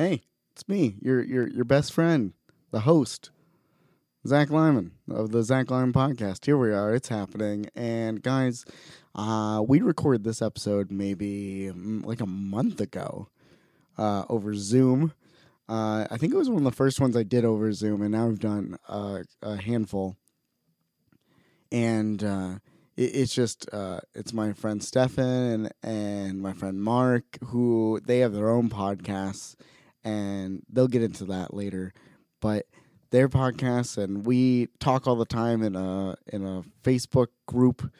Hey, it's me, your your your best friend, the host, Zach Lyman of the Zach Lyman podcast. Here we are. It's happening, and guys, uh, we recorded this episode maybe mm, like a month ago uh, over Zoom. Uh, I think it was one of the first ones I did over Zoom, and now I've done uh, a handful. And uh, it, it's just uh, it's my friend Stefan and my friend Mark, who they have their own podcasts, and they'll get into that later. But their podcasts, and we talk all the time in a in a Facebook group.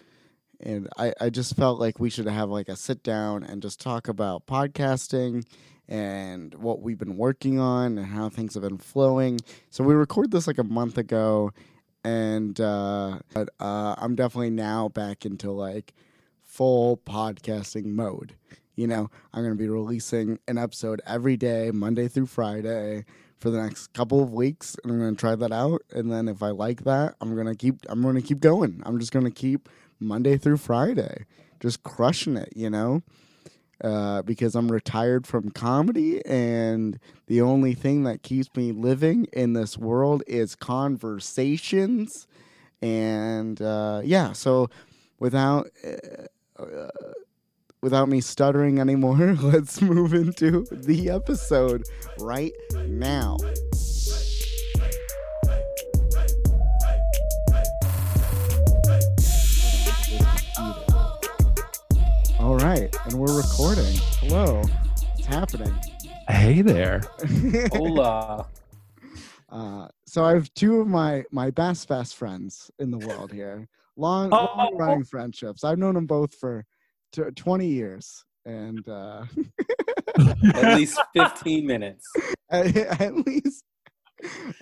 And I, I just felt like we should have like a sit down and just talk about podcasting and what we've been working on and how things have been flowing. So we recorded this like a month ago, and uh, but, uh, I'm definitely now back into like full podcasting mode. You know, I'm going to be releasing an episode every day, Monday through Friday, for the next couple of weeks, and I'm going to try that out. And then if I like that, I'm going to keep. I'm going to keep going. I'm just going to keep Monday through Friday, just crushing it. You know uh, because I'm retired from comedy, and the only thing that keeps me living in this world is conversations. And uh, yeah, so without uh, uh without me stuttering anymore, let's move into the episode right now. All right, and we're recording. Hello, it's happening. Hey there. Hola. Uh, so I have two of my my best best friends in the world here. Long, Oh. long running friendships. I've known them both for t- twenty years, and uh, At least 15 minutes. at, at least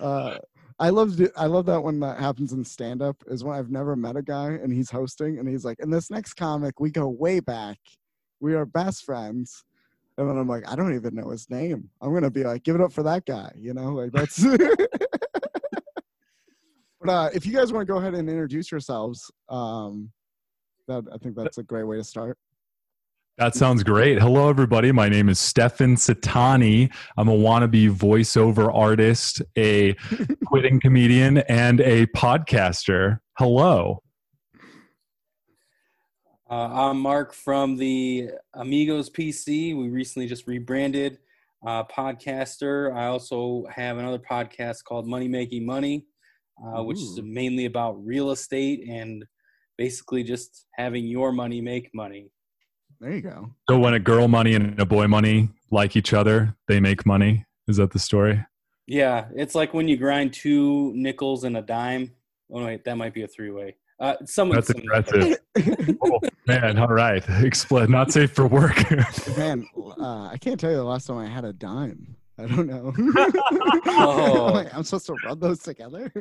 uh, I love I love that when that happens in stand up is when I've never met a guy and he's hosting and he's like, in this next comic we go way back, we are best friends, and then I'm like, I don't even know his name. I'm gonna be like, give it up for that guy, you know, like that's. but uh, if you guys want to go ahead and introduce yourselves, um, that I think that's a great way to start. That sounds great. Hello, everybody. My name is Stefan Satani. I'm a wannabe voiceover artist, a quitting comedian, and a podcaster. Hello. Uh, I'm Mark from the Amigos PC. We recently just rebranded. Uh, podcaster. I also have another podcast called Money Making Money, uh, which is mainly about real estate and basically just having your money make money. There you go. So, when a girl money and a boy money like each other, they make money. Is that the story? Yeah, it's like when you grind two nickels and a dime. Oh wait, that might be a three-way. Uh, someone, That's someone- aggressive. Oh, man. All right. Explain. Not safe for work. Man, uh, I can't tell you the last time I had a dime. I don't know. Oh. I'm, like, I'm supposed to rub those together.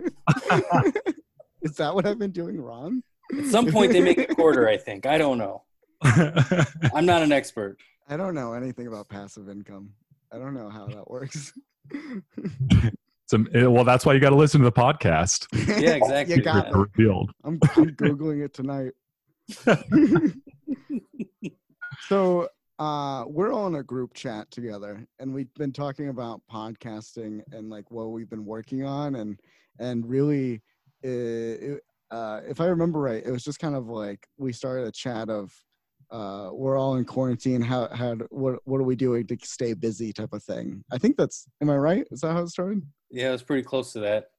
Is that what I've been doing wrong? At some point, they make a quarter. I think. I don't know. I'm not an expert. I don't know anything about passive income. I don't know how that works. Some, eh, well, that's why you got to listen to the podcast. Yeah, exactly. You got revealed. I'm, I'm googling it tonight. so uh, we're all in a group chat together, and we've been talking about podcasting and like what we've been working on, and and really, uh, it, uh, if I remember right, it was just kind of like we started a chat of. Uh, we're all in quarantine. How how what what are we doing to stay busy? Type of thing. I think that's. Am I right? Is that how it started? Yeah, it was pretty close to that.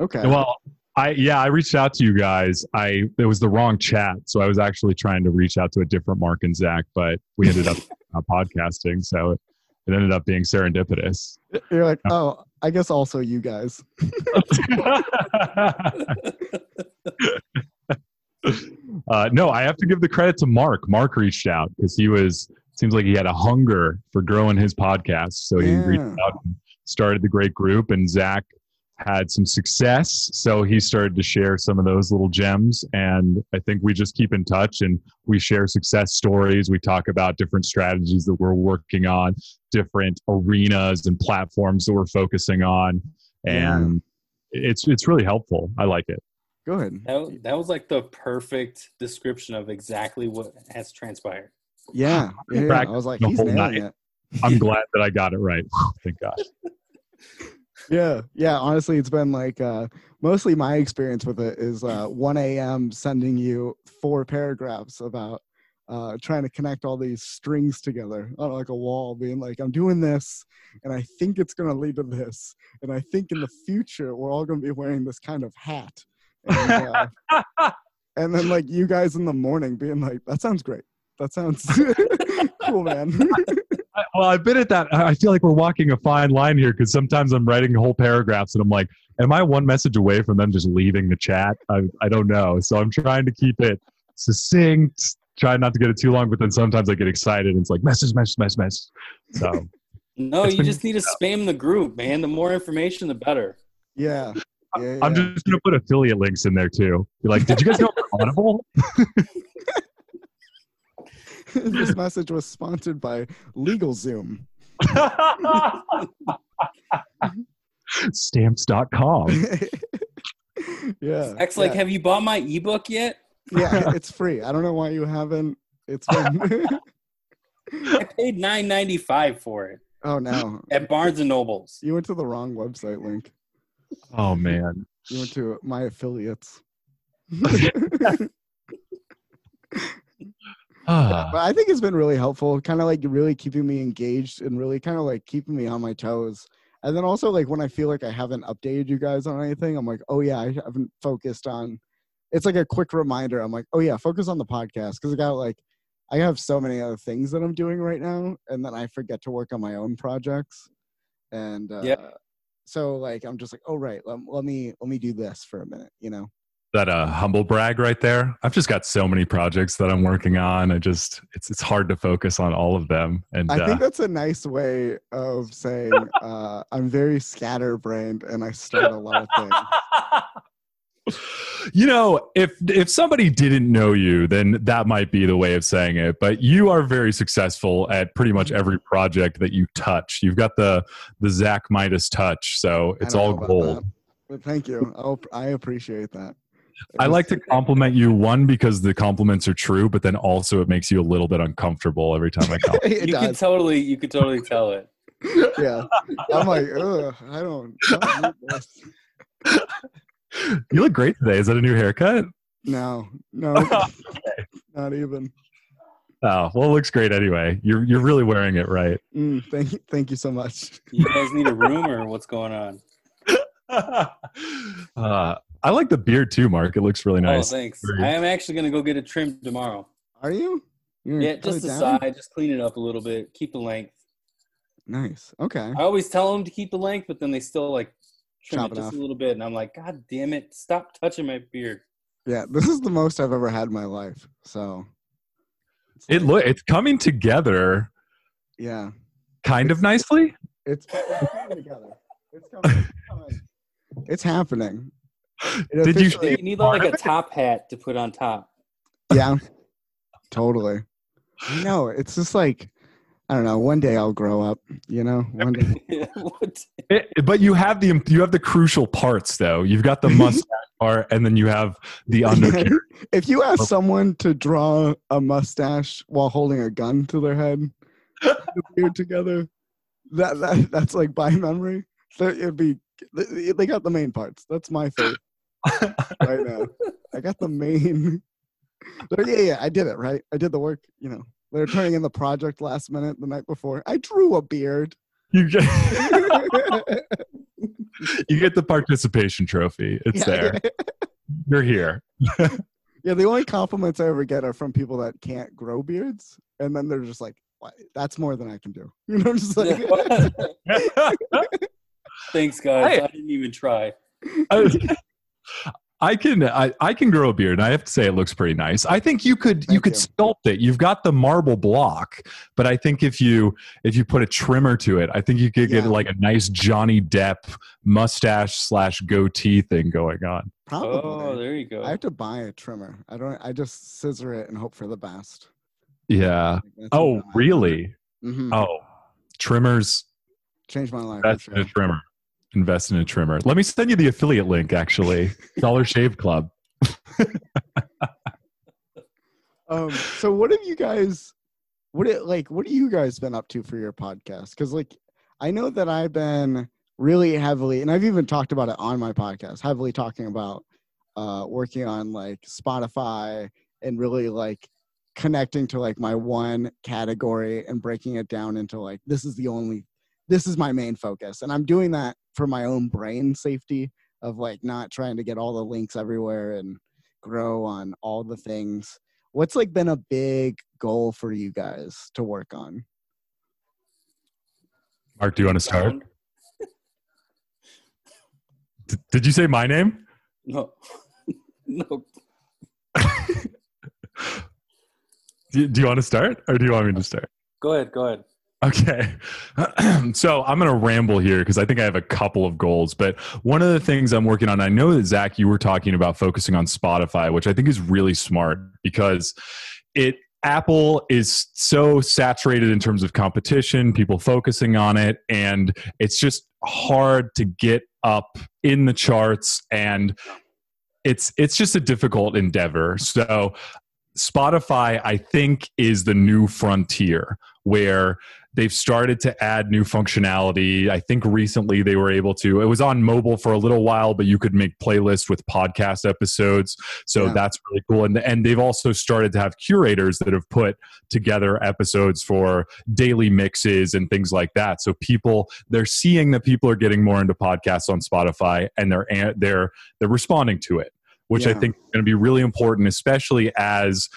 Okay. Well, I yeah, I reached out to you guys. I it was the wrong chat, so I was actually trying to reach out to a different Mark and Zach, but we ended up uh, podcasting, so it, it ended up being serendipitous. You're like, oh, I guess also you guys. uh, no, I have to give the credit to Mark. Mark reached out because he was seems like he had a hunger for growing his podcast, so he Yeah. reached out and started the great group. And Zach had some success, so he started to share some of those little gems. And I think we just keep in touch and we share success stories. We talk about different strategies that we're working on, different arenas and platforms that we're focusing on, and it's it's really helpful. I like it. Go ahead. That, that was like the perfect description of exactly what has transpired. Yeah, yeah, yeah. I was like, the he's whole nailing night. it. I'm glad that I got it right. Thank God. Yeah, yeah. Honestly, it's been like uh, mostly my experience with it is uh, 1 a.m. sending you four paragraphs about uh, trying to connect all these strings together on like a wall, being like, "I'm doing this, and I think it's going to lead to this, and I think in the future we're all going to be wearing this kind of hat." And, uh, and then like you guys in the morning being like, "That sounds great. That sounds cool, man." I- well, I've been at that. I I feel like we're walking a fine line here because sometimes I'm writing whole paragraphs and I'm like, am I one message away from them just leaving the chat? I, I don't know. So I'm trying to keep it succinct, try not to get it too long, but then sometimes I get excited and it's like message, message, message, message. So No, you been- just need to spam the group, man. The more information, the better. yeah. Yeah, I'm just going to put affiliate links in there too. Be like, did you guys know Audible? this message was sponsored by LegalZoom. Stamps.com. yeah. X like, yeah. have you bought my ebook yet? yeah, it's free. I don't know why you haven't. It's been. I paid nine ninety five for it oh no, at Barnes and Nobles. you went to the wrong website link. Oh, man. You went to my affiliates. Ah. but I think it's been really helpful, kind of like really keeping me engaged and really kind of like keeping me on my toes. And then also like when I feel like I haven't updated you guys on anything, I'm like, oh yeah, I haven't focused on. It's like a quick reminder. I'm like, oh yeah, focus on the podcast because I got like, I have so many other things that I'm doing right now, and then I forget to work on my own projects. And uh, Yeah. So like I'm just like, oh right, let, let me let me do this for a minute, you know. that a humble brag right there. I've just got so many projects that I'm working on. I just it's it's hard to focus on all of them. And I uh, think that's a nice way of saying uh, I'm very scatterbrained and I start a lot of things. you know, if if somebody didn't know you, then that might be the way of saying it. But you are very successful at pretty much every project that you touch. You've got the the Zach Midas touch, so it's all know gold. But thank you. I'll, I appreciate that. I like to compliment you one because the compliments are true, but then also it makes you a little bit uncomfortable every time I compliment. it you could does. totally, you could totally tell it. yeah. I'm like, ugh, I don't, I don't need this. you look great today. Is that a new haircut? No, no, not even. Oh, well, it looks great anyway. You're you're really wearing it right. Mm, thank you, thank you so much. You guys need a room or what's going on? uh, I like the beard too, Mark. It looks really nice. Oh, nice. thanks. Very- I am actually gonna go get it trimmed tomorrow. Are you? You're Yeah, just the down? side, just clean it up a little bit, keep the length. Nice. Okay. I always tell them to keep the length, but then they still like trim Chop it it just a little bit, and I'm like, God damn it, stop touching my beard. Yeah, this is the most I've ever had in my life. So. it's It look it's coming together Yeah. kind of nicely. It's, it's coming together. It's coming. It's, coming. It's happening. It Did you officially- You need part like of a top hat to put on top. Yeah. totally. No. It's just like I don't know. One day I'll grow up. You know. One day. what? It- but you have the you have the crucial parts though. You've got the mustache part, and then you have the undercarriage. if you ask someone to draw a mustache while holding a gun to their head, put a beard together, that, that that's like by memory. So it'd be they they got the main parts. That's my favorite right now. I got the main. But yeah, yeah, I did it right. I did the work. You know, they're turning in the project last minute the night before. I drew a beard. You get you get the participation trophy. It's Yeah. there. You're here. Yeah, the only compliments I ever get are from people that can't grow beards, and then they're just like, "That's more than I can do." You know, just like, Thanks, guys. Hey. I didn't even try. I, I can I, I can grow a beard and I have to say it looks pretty nice. I think you could you could you. sculpt it. You've got the marble block, but I think if you if you put a trimmer to it, I think you could get Yeah. like a nice Johnny Depp mustache slash goatee thing going on. Oh, there you go. I have to buy a trimmer. I don't. I just scissor it and hope for the best. Yeah. Oh, really? hmm Oh, trimmers. Changed my life. That's Invest a trimmer. Invest in a trimmer. Let me send you the affiliate link. Actually, Dollar Shave Club. Um, so what have you guys what it like what have you guys been up to for your podcast? Because like I know that I've been really heavily, and I've even talked about it on my podcast, heavily talking about uh, working on like Spotify and really like connecting to like my one category and breaking it down into like this is the only this is my main focus and i'm doing that for my own brain safety of like not trying to get all the links everywhere and grow on all the things what's like been a big goal for you guys to work on Mark, do you want to start? D- did you say my name? No. no. Do, do you want to start or do you want me to start? Go ahead. Go ahead. Okay. so I'm going to ramble here because I think I have a couple of goals. But one of the things I'm working on, I know that Zach, you were talking about focusing on Spotify, which I think is really smart because it Apple is so saturated in terms of competition, people focusing on it, and it's just hard to get up in the charts and it's it's just a difficult endeavor. So Spotify, I think, is the new frontier where they've started to add new functionality. I think recently they were able to, it was on mobile for a little while, but you could make playlists with podcast episodes. So Yeah. that's really cool. And, and they've also started to have curators that have put together episodes for daily mixes and things like that. So people, they're seeing that people are getting more into podcasts on Spotify and they're, they're, they're responding to it, which I think is going to be really important, especially as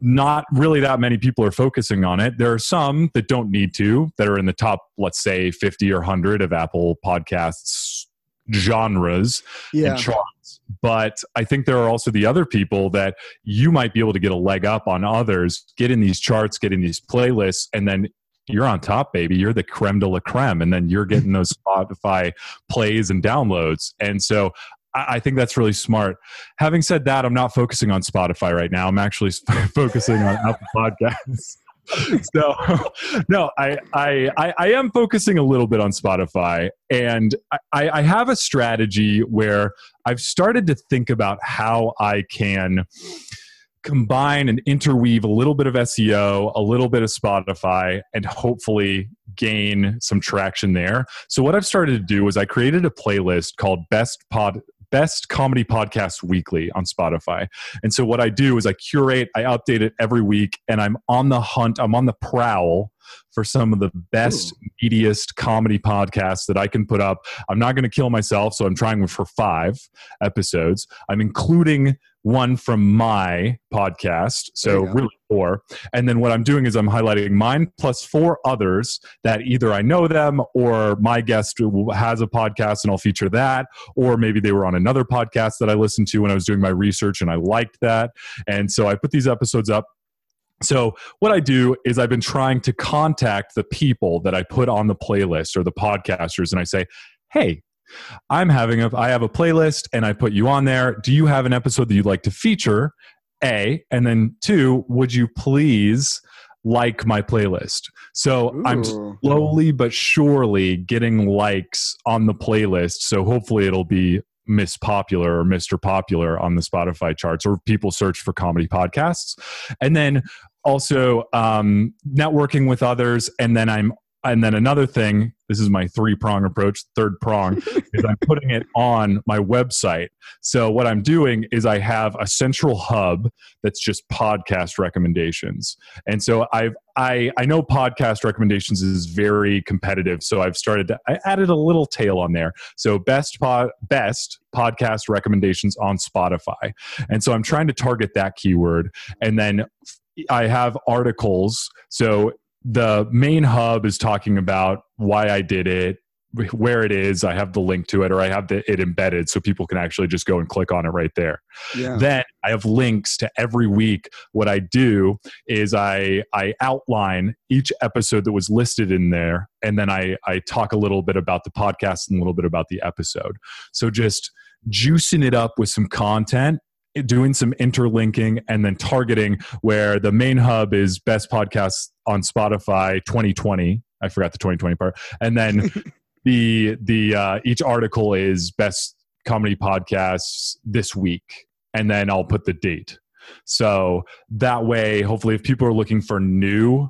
not really that many people are focusing on it. There are some that don't need to, that are in the top, let's say, 50 or 100 of Apple Podcasts genres yeah and charts. But I think there are also the other people that you might be able to get a leg up on others, get in these charts, get in these playlists, and then you're on top, baby. You're the creme de la creme. And then you're getting those Spotify plays and downloads. And so I think that's really smart. Having said that, I'm not focusing on Spotify right now. I'm actually focusing on Apple Podcasts. so no I, I i i am focusing a little bit on spotify and i i have a strategy where i've started to think about how i can combine and interweave a little bit of seo a little bit of spotify and hopefully gain some traction there so what i've started to do is i created a playlist called best pod best comedy podcast weekly on spotify and so what I do is I curate, I update it every week, and I'm on the hunt, I'm on the prowl for some of the best, meatiest comedy podcasts that I can put up. I'm not going to kill myself, so I'm trying for five episodes. I'm including one from my podcast, so really four. And then what I'm doing is I'm highlighting mine plus four others that either I know them or my guest has a podcast and I'll feature that, or maybe they were on another podcast that I listened to when I was doing my research and I liked that. And so I put these episodes up. So what I do is I've been trying to contact the people that I put on the playlist or the podcasters and I say, "Hey, I'm having a I have a playlist and I put you on there. Do you have an episode that you'd like to feature?" A, and then two, would you please like my playlist? So I'm slowly but surely getting likes on the playlist. So hopefully it'll be Miss Popular or Mr. Popular on the Spotify charts, or people search for comedy podcasts. And then also um, networking with others. And then I'm and then another thing, this is my three prong approach. Third prong is I'm putting it on my website. So what I'm doing is I have a central hub that's just podcast recommendations. And so I've I I know podcast recommendations is very competitive. So I've started to I added a little tail on there. So best pod best podcast recommendations on Spotify. And so I'm trying to target that keyword. And then I have articles. So the main hub is talking about why I did it, where it is. I have the link to it, or I have the, it embedded so people can actually just go and click on it right there. yeah Then I have links to every week. What I do is I I outline each episode that was listed in there, and then I I talk a little bit about the podcast and a little bit about the episode. So just juicing it up with some content doing some interlinking and then targeting where the main hub is best podcasts on spotify 2020 i forgot the 2020 part. And then the the uh, each article is best comedy podcasts this week and then i'll put the date. So that way hopefully if people are looking for new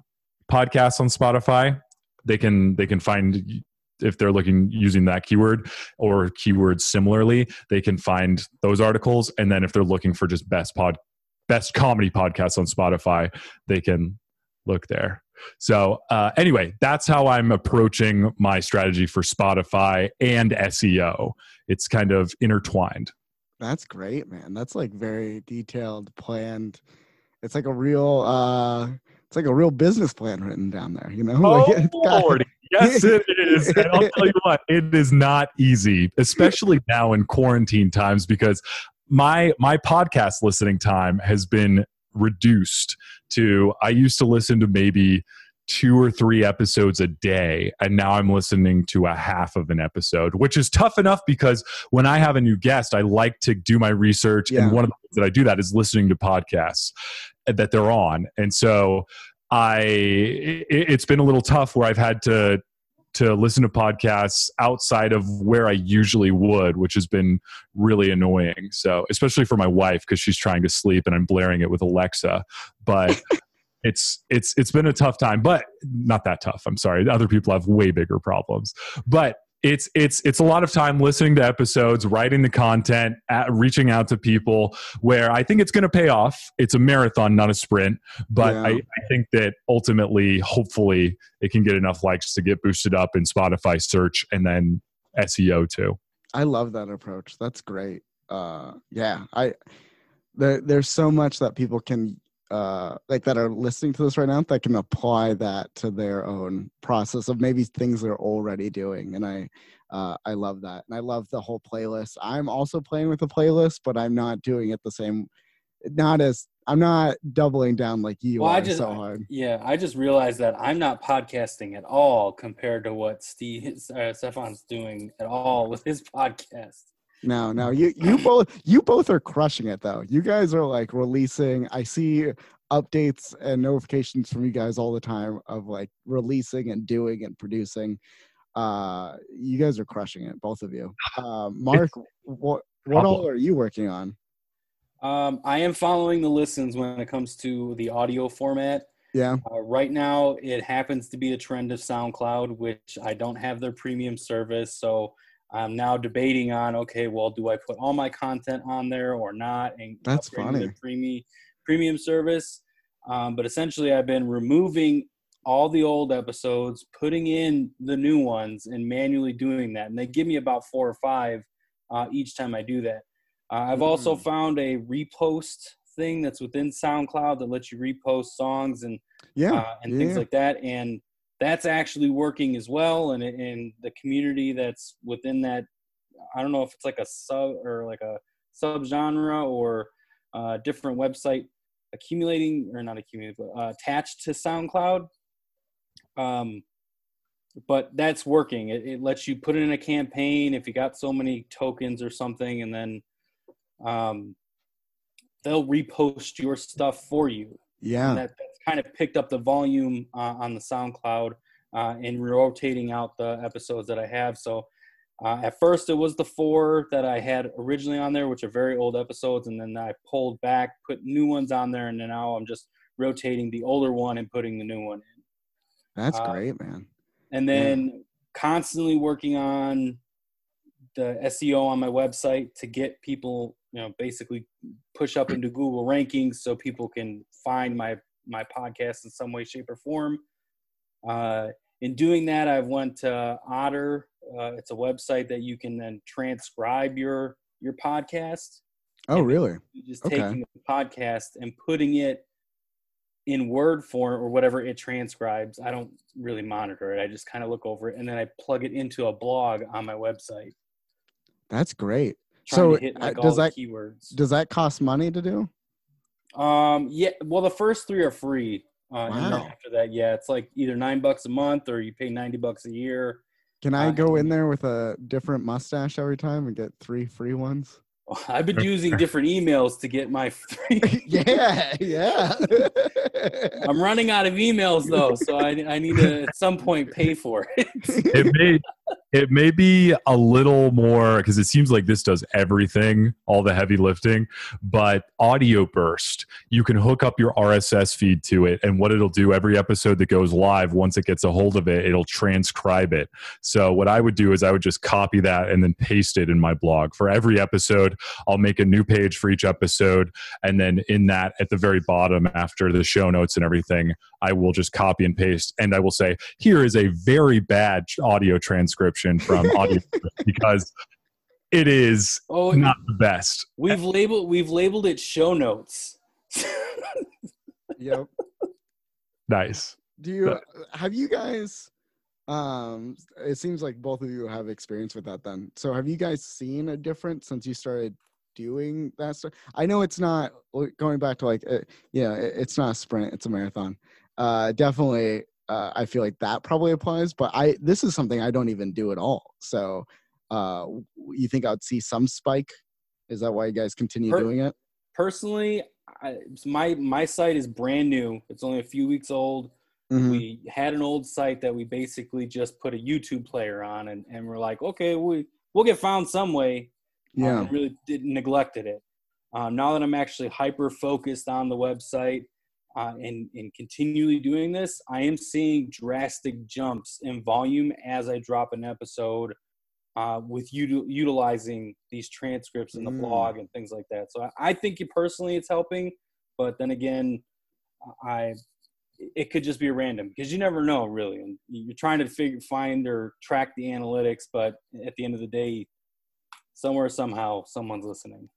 podcasts on Spotify, they can they can find if they're looking using that keyword or keywords similarly, they can find those articles. And then if they're looking for just best pod best comedy podcasts on Spotify, they can look there. So uh, anyway, that's how I'm approaching my strategy for Spotify and SEO. It's kind of intertwined. That's great, man. That's like very detailed, planned. It's like a real uh it's like a real business plan written down there, you know? Oh, like Lord. Yes, it is. And I'll tell you what, it is not easy, especially now in quarantine times, because my my podcast listening time has been reduced to I used to listen to maybe two or three episodes a day and now i'm listening to a half of an episode which is tough enough because when i have a new guest i like to do my research Yeah. and one of the ways that i do that is listening to podcasts that they're on and so i it, it's been a little tough where i've had to to listen to podcasts outside of where i usually would which has been really annoying. So especially for my wife because she's trying to sleep and i'm blaring it with alexa. But it's it's it's been a tough time but not that tough i'm sorry. Other people have way bigger problems. But it's it's it's a lot of time listening to episodes writing the content at, reaching out to people where i think it's going to pay off it's a marathon not a sprint but Yeah. I, I think that ultimately hopefully it can get enough likes to get boosted up in spotify search and then seo too I love that approach. That's great. Uh, yeah, I there, there's so much that people can uh, like that are listening to this right now that can apply that to their own process of maybe things they're already doing, and I uh, I love that, and I love the whole playlist. I'm also playing with the playlist, but I'm not doing it the same. Not as I'm not doubling down like you Well, are I just- so hard. Yeah, I just realized that I'm not podcasting at all compared to what Steve uh, Stefan's doing at all with his podcast. No, no, you you both you both are crushing it though. You guys are like releasing. I see updates and notifications from you guys all the time of like releasing and doing and producing. Uh, you guys are crushing it, both of you. Uh, Mark, what what all are you working on? Um, I am following the listens when it comes to the audio format. Yeah, Uh, right now, it happens to be a trend of SoundCloud, which I don't have their premium service. So I'm now debating on okay, well, do I put all my content on there or not? And That's funny. premium premium service. Um, but essentially, I've been removing all the old episodes, putting in the new ones, and manually doing that. And they give me about four or five uh, each time I do that. Uh, I've also Mm. found a repost thing that's within SoundCloud that lets you repost songs and yeah, uh, and yeah. things like that. And that's actually working as well. And and the community that's within that, I don't know if it's like a sub or like a subgenre or a different website accumulating or not accumulating, but uh, attached to SoundCloud. Um, but that's working. It, it lets you put it in a campaign if you got so many tokens or something, and then um, they'll repost your stuff for you yeah. that, kind of picked up the volume uh, on the SoundCloud uh, and rotating out the episodes that I have. So uh, at first it was the four that I had originally on there, which are very old episodes, and then I pulled back, put new ones on there, and then now I'm just rotating the older one and putting the new one in. That's uh, great, man. And then constantly working on the SEO on my website to get people, you know, basically push up into Google rankings so people can find my my podcast in some way, shape, or form. Uh, in doing that, I've went to Otter. Uh, it's a website that you can then transcribe your your podcast. Oh, really? Just Okay. taking the podcast and putting it in word form or whatever it transcribes. I don't really monitor it. I just kind of look over it and then I plug it into a blog on my website. That's great. So, hit like does that- keywords. Does that cost money to do? Um, yeah. Well, the first three are free. Uh, and then Wow. after that, yeah, it's like either nine bucks a month or you pay ninety bucks a year. Can I Uh, go in there with a different mustache every time and get three free ones? I've been using different emails to get my free. yeah, yeah. I'm running out of emails though, so I, I need to at some point pay for it. it may it may be a little more because it seems like this does everything, all the heavy lifting, but Audioburst, you can hook up your RSS feed to it. And what it'll do every episode that goes live, once it gets a hold of it, it'll transcribe it. So, what I would do is I would just copy that and then paste it in my blog. For every episode, I'll make a new page for each episode. And then in that, at the very bottom, after the show notes and everything, I will just copy and paste. And I will say, here is a very bad audio transcription from audio because it is Oh, not the best. we've labeled we've labeled it show notes. Yep. Nice. Do you have you guys? Um, it seems like both of you have experience with that. Then, so have you guys seen a difference since you started doing that stuff? I know it's not going back to like, uh, yeah, it- it's not a sprint; it's a marathon. Uh, definitely, uh, I feel like that probably applies. But I this is something I don't even do at all. So, uh, you think I'd see some spike? Is that why you guys continue Per- doing it? Personally, I, my my site is brand new. It's only a few weeks old. Mhm. We had an old site that we basically just put a YouTube player on, and, and we're like, okay, we we'll get found some way. um, Yeah. and really did, neglected it. Um, now that I'm actually hyper focused on the website uh, and, and continually doing this, I am seeing drastic jumps in volume as I drop an episode uh, with util- utilizing these transcripts in the Mm. blog and things like that. So I, I think it personally it's helping, but then again, I it could just be random because you never know really, and you're trying to figure find or track the analytics, but at the end of the day, somewhere somehow someone's listening.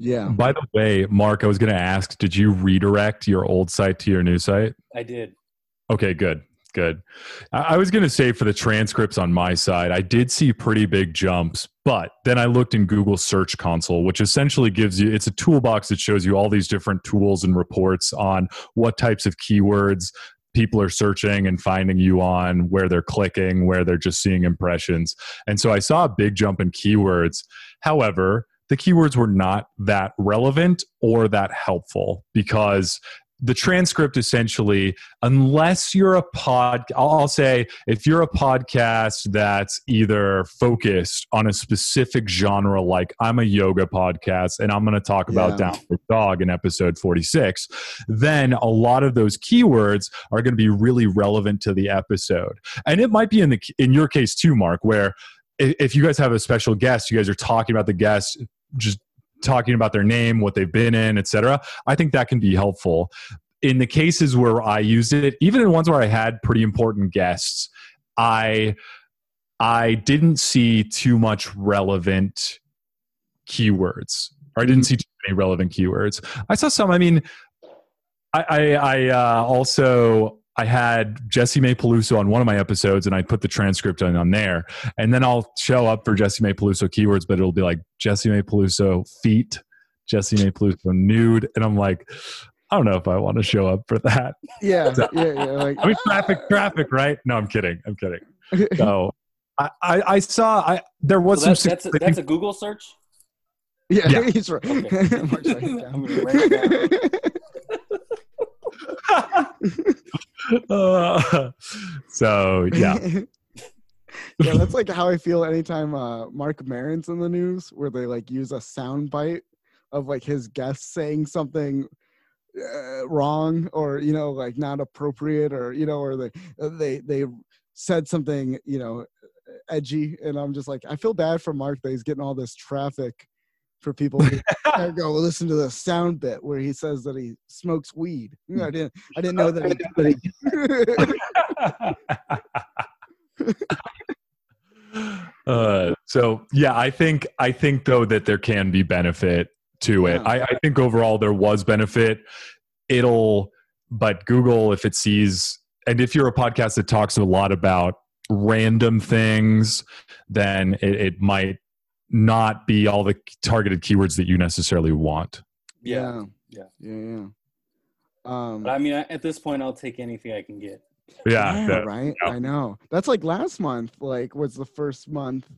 Yeah. By the way, Mark, I was going to ask, did you redirect your old site to your new site? I did. Okay, good. Good. I I was going to say for the transcripts on my side, I did see pretty big jumps, but then I looked in Google Search Console, which essentially gives you it's a toolbox that shows you all these different tools and reports on what types of keywords people are searching and finding you on, where they're clicking, where they're just seeing impressions. And so I saw a big jump in keywords. However, the keywords were not that relevant or that helpful because the transcript essentially unless you're a pod I'll, say if you're a podcast that's either focused on a specific genre like i'm a yoga podcast and i'm going to talk about Yeah. down with dog in episode 46 then a lot of those keywords are going to be really relevant to the episode and it might be in the in your case too mark where if you guys have a special guest you guys are talking about the guest just talking about their name what they've been in etc i think that can be helpful in the cases where I used it, even in ones where I had pretty important guests, I I didn't see too much relevant keywords. Or I didn't see too many relevant keywords. I saw some. I mean, I I, I uh, also I had Jessimae Peluso on one of my episodes, and I put the transcript on, on there, and then I'll show up for Jessimae Peluso keywords, but it'll be like Jessimae Peluso feet, Jessimae Peluso nude, and I'm like, I don't know if I want to show up for that. Yeah. Yeah. Yeah. Like, I mean, traffic, traffic, right? No, I'm kidding. I'm kidding. So I, I, I saw I there was So that's, some. that's, a, I think- that's a Google search. yeah, Yeah. he's right. Okay. Uh, so yeah, yeah, that's like how I feel anytime uh, Marc Maron's in the news, where they like use a sound bite of like his guest saying something uh, wrong or you know like not appropriate or you know or they uh, they they said something you know edgy, and I'm just like I feel bad for Mark that he's getting all this traffic for people who gotta go listen to the sound bit where he says that he smokes weed. I didn't I didn't know that he uh, so yeah, I think I think though that there can be benefit to it. Yeah. I, I think overall there was benefit. It'll, but Google if it sees, and if you're a podcast that talks a lot about random things, then it, it might not be all the targeted keywords that you necessarily want. Yeah. yeah, Yeah. yeah, yeah. Um, But I mean, at this point, I'll take anything I can get. Yeah, that- right. yeah. I know. That's like last month. Like was the first month.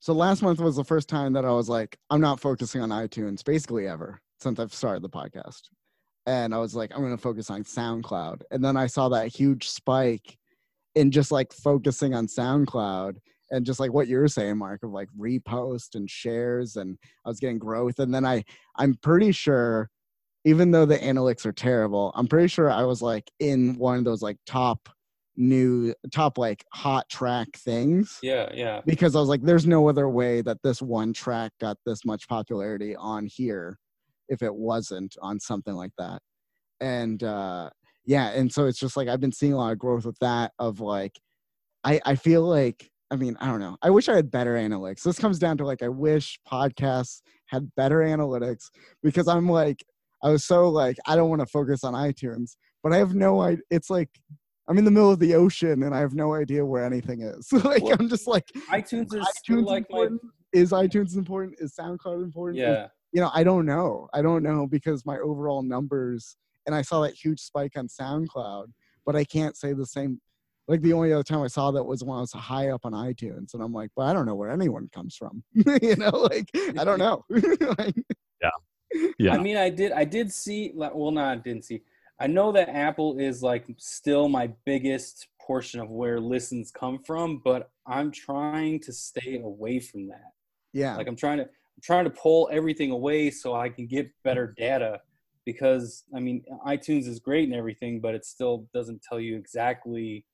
So last month was the first time that I was like, I'm not focusing on iTunes basically ever since I've started the podcast. And I was like, I'm going to focus on SoundCloud. And then I saw that huge spike in just like focusing on SoundCloud. And just like what you were saying mark of like repost and shares and i was getting growth and then i i'm pretty sure even though the analytics are terrible i'm pretty sure i was like in one of those like top new top like hot track things Yeah, yeah. because I was like, there's no other way that this one track got this much popularity on here if it wasn't on something like that. And uh yeah, and so it's just like I've been seeing a lot of growth with that of like I I feel like I mean, I don't know. I wish I had better analytics. This comes down to like I wish podcasts had better analytics because I'm like I was so like I don't want to focus on iTunes, but I have no idea. It's like I'm in the middle of the ocean and I have no idea where anything is. like Well, I'm just like iTunes is iTunes like my important? Is iTunes important? Is SoundCloud important? Is- yeah. you know, I don't know. I don't know because my overall numbers, and I saw that huge spike on SoundCloud, but I can't say the same. Like the only other time I saw that was when I was high up on iTunes, and I'm like, but I don't know where anyone comes from. you know, like I don't know. Like, Yeah. I mean, I did. I did see. like, Well, no, I didn't see. I know that Apple is like still my biggest portion of where listens come from, but I'm trying to stay away from that. yeah, Like I'm trying to I'm trying to pull everything away so I can get better data. Because I mean, iTunes is great and everything, but it still doesn't tell you exactly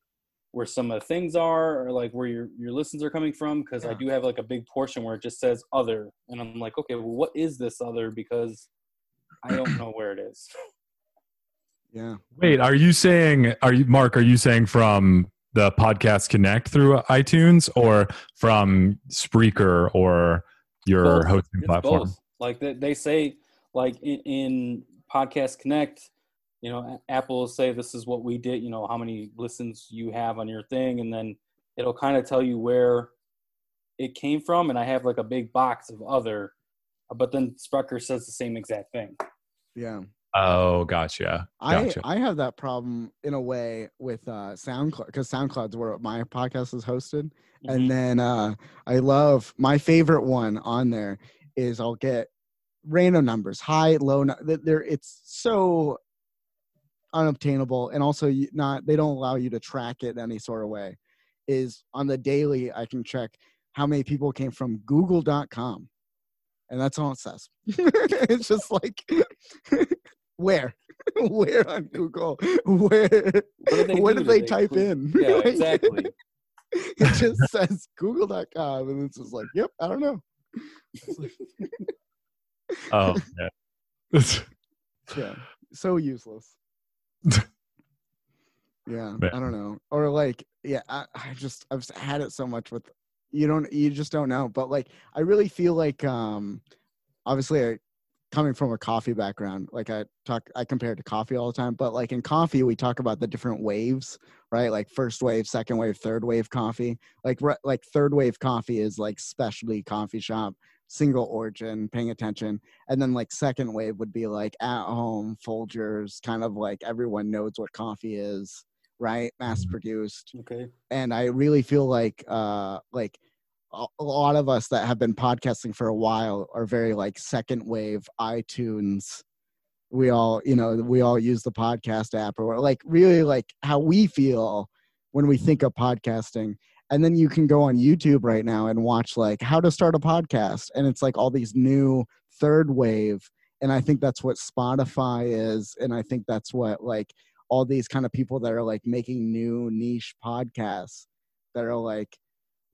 where some of the things are or like where your your listens are coming from. Because I do have like a big portion where it just says other, and I'm like, okay, well, what is this other? Because I don't know where it is. yeah. Wait, are you saying are you Mark, are you saying from the podcast connect through iTunes or from Spreaker or your Both. hosting It's platform? both. Like they, they say, like in, in Podcast Connect, you know, Apple will say this is what we did. You know, how many listens you have on your thing, and then it'll kind of tell you where it came from. And I have like a big box of other, but then Spreaker says the same exact thing. Yeah. Oh, gotcha. Gotcha. I I have that problem in a way with uh SoundCloud because SoundCloud's where my podcast is hosted. Mhm. And then uh I love my favorite one on there is I'll get random numbers, high, low. nu- There, it's so unobtainable, and also not they don't allow you to track it any sort of way. Is on the daily I can check how many people came from Google.com, and that's all it says. it's just like where, where on Google, where, What did they what do? did they Did they type click- in? Yeah, exactly. it just says google.com and it's just like yep i don't know oh, yeah. yeah so useless yeah i don't know. Or like yeah I, I just i've had it so much with you don't you just don't know but like i really feel like um obviously I, coming from a coffee background like i talk i compare it to coffee all the time but like in coffee we talk about the different waves right? Like first wave second wave third wave coffee. Like re- like third wave coffee is like specialty coffee shop single origin paying attention. And then like second wave would be like at home folgers kind of like everyone knows what coffee is right? Mass produced. Okay. and i really feel like uh like a a lot of us that have been podcasting for a while are very like second wave itunes. We all you know we all use the podcast app or like really like how we feel when we think of podcasting and then you can go on youtube right now and watch like how to start a podcast. And it's like all these new third wave. And i think that's what spotify is. And i think that's what like all these kind of people that are like making new niche podcasts that are like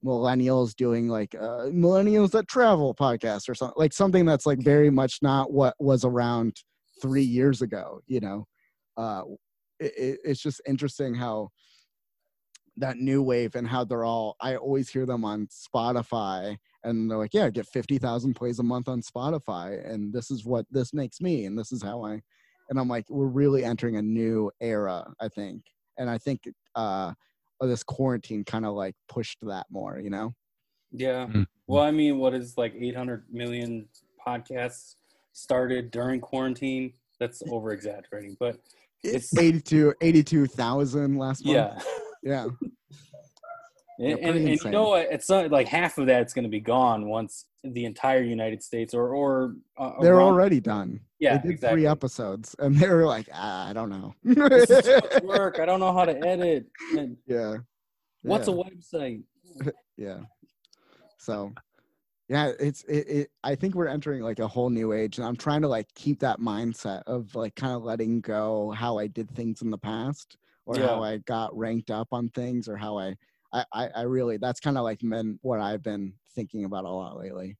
millennials doing like uh, millennials that travel podcast or something like something that's like very much not what was around three years ago you know? Uh it, it, it's just interesting how that new wave and how they're all i always hear them on spotify and they're like yeah I get 50000 plays a month on spotify and this is what this makes me and this is how i and i'm like we're really entering a new era i think and i think uh this quarantine kind of like pushed that more you know Yeah. Mhm. Well, I mean, what is like 800 million podcasts started during quarantine? That's over exaggerating, but it's It's- 82 82000 last month yeah. yeah And, and, and you know what? It's not like half of that's going to be gone once the entire United States or or uh, they're around- already done yeah they did exactly. three episodes and they were like ah, i don't know This is much work. I don't know how to edit. And yeah what's yeah. a website? yeah. So yeah, it's it, it I think we're entering like a whole new age and I'm trying to like keep that mindset of like kind of letting go how I did things in the past or Yeah. how I got ranked up on things or how I I, I, really that's kind of like been what I've been thinking about a lot lately.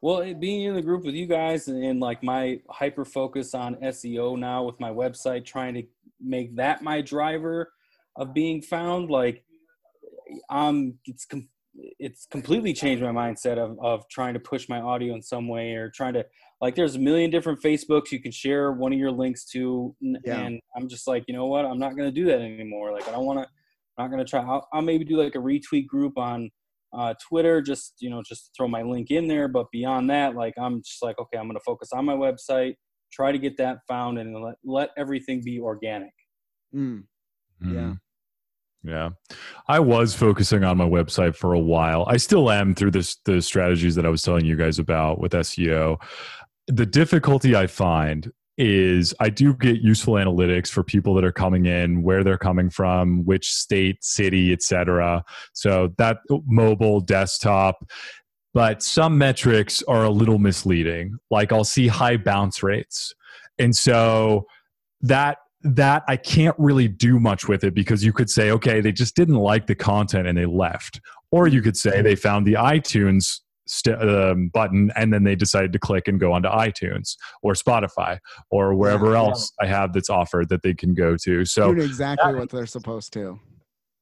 Well, it, being in the group with you guys and, and like my hyper focus on SEO now with my website, trying to make that my driver of being found, like um, it's com- it's completely changed my mindset of of trying to push my audio in some way or trying to like. There's a million different Facebooks you can share one of your links to, n- Yeah. and I'm just like, you know what? I'm not gonna do that anymore. Like, I don't want to. I'm not gonna try. I'll, I'll maybe do like a retweet group on uh, Twitter, just you know, just throw my link in there. But beyond that, like I'm just like, okay, I'm gonna focus on my website, try to get that found, and let let everything be organic. Mm, Yeah. Mhm. Yeah. I was focusing on my website for a while. I still am through this the strategies that I was telling you guys about with SEO. The difficulty I find is I do get useful analytics for people that are coming in, where they're coming from, which state, city, etc. So that mobile, desktop, but some metrics are a little misleading. Like I'll see high bounce rates. And so that that I can't really do much with it because you could say, okay, they just didn't like the content and they left. Or you could say they found the iTunes st- um, button and then they decided to click and go onto iTunes or Spotify or wherever Yeah. else I have that's offered that they can go to. So exactly what they're supposed to.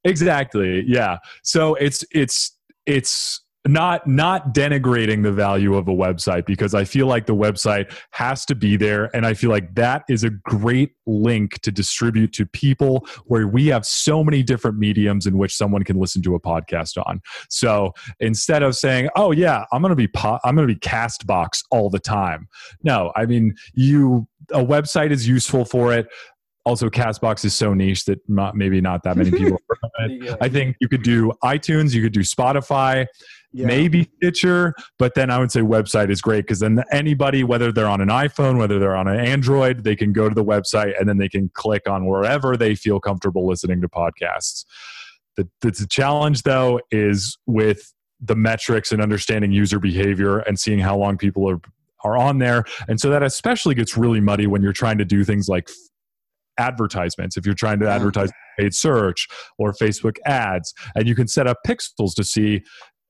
Exactly. Yeah. So it's it's it's not not denigrating the value of a website because I feel like the website has to be there and I feel like that is a great link to distribute to people where we have so many different mediums in which someone can listen to a podcast on. So instead of saying, "Oh yeah, I'm going to be po- I'm going to be Castbox all the time." No, I mean, you a website is useful for it. Also, Castbox is so niche that not, maybe not that many people. it. Yeah. I think you could do iTunes, you could do Spotify, Yeah. maybe Stitcher, but then I would say website is great because then anybody, whether they're on an iPhone, whether they're on an Android, they can go to the website and then they can click on wherever they feel comfortable listening to podcasts. The, the, the challenge, though, is with the metrics and understanding user behavior and seeing how long people are are on there. And so that especially gets really muddy when you're trying to do things like advertisements. If you're trying to mm. advertise paid search or Facebook ads, and you can set up pixels to see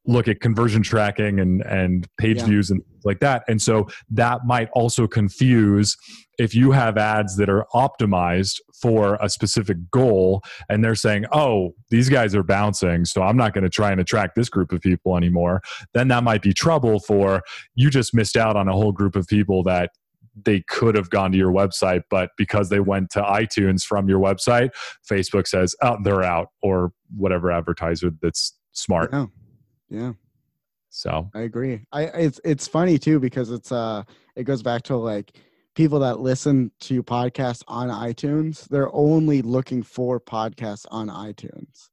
look at conversion tracking and and page Yeah. views and things like that and so that might also confuse if you have ads that are optimized for a specific goal and they're saying oh these guys are bouncing so i'm not going to try and attract this group of people anymore then that might be trouble for you just missed out on a whole group of people that they could have gone to your website but because they went to itunes from your website facebook says oh they're out or whatever advertiser that's smart Yeah. Yeah. so I agree. I it's it's funny too because it's uh it goes back to like people that listen to podcasts on iTunes, they're only looking for podcasts on iTunes.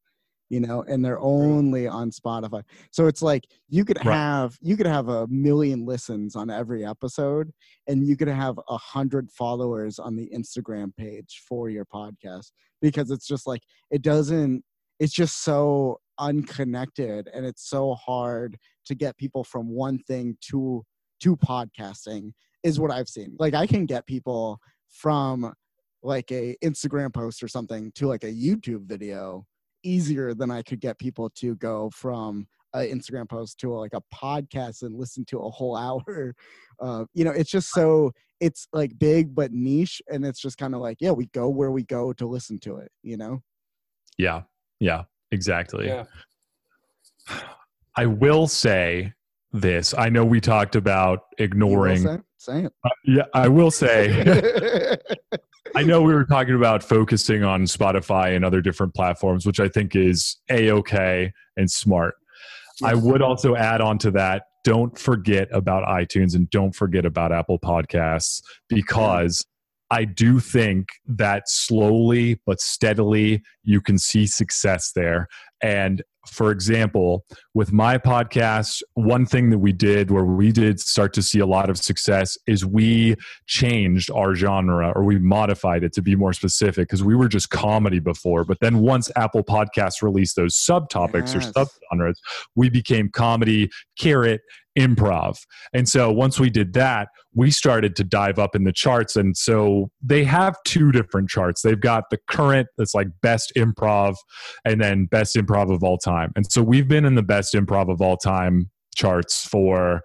You know, and they're only on Spotify. So it's like you could Right. have you could have a million listens on every episode and you could have a hundred followers on the Instagram page for your podcast because it's just like it doesn't it's just so unconnected and it's so hard to get people from one thing to to podcasting is what I've seen. Like I can get people from like a Instagram post or something to like a YouTube video easier than I could get people to go from an Instagram post to like a podcast and listen to a whole hour. Uh, you know, it's just so it's like big but niche, and it's just kind of like yeah, we go where we go to listen to it. You know, yeah yeah exactly Yeah. i will say this i know we talked about ignoring say, say uh, yeah i will say. I know we were talking about focusing on Spotify and other different platforms, which I think is a okay and smart. I would also add on to that don't forget about iTunes and don't forget about Apple Podcasts because I do think that slowly but steadily you can see success there. And for example, with my podcast, one thing that we did where we did start to see a lot of success is we changed our genre or we modified it to be more specific because we were just comedy before. But then once Apple Podcasts released those subtopics Yes. or subgenres, we became comedy, caret, improv. And so once we did that, we started to dive up in the charts. And so they have two different charts. They've got the current that's like best improv and then best improv of all time. And so we've been in the best improv of all time charts for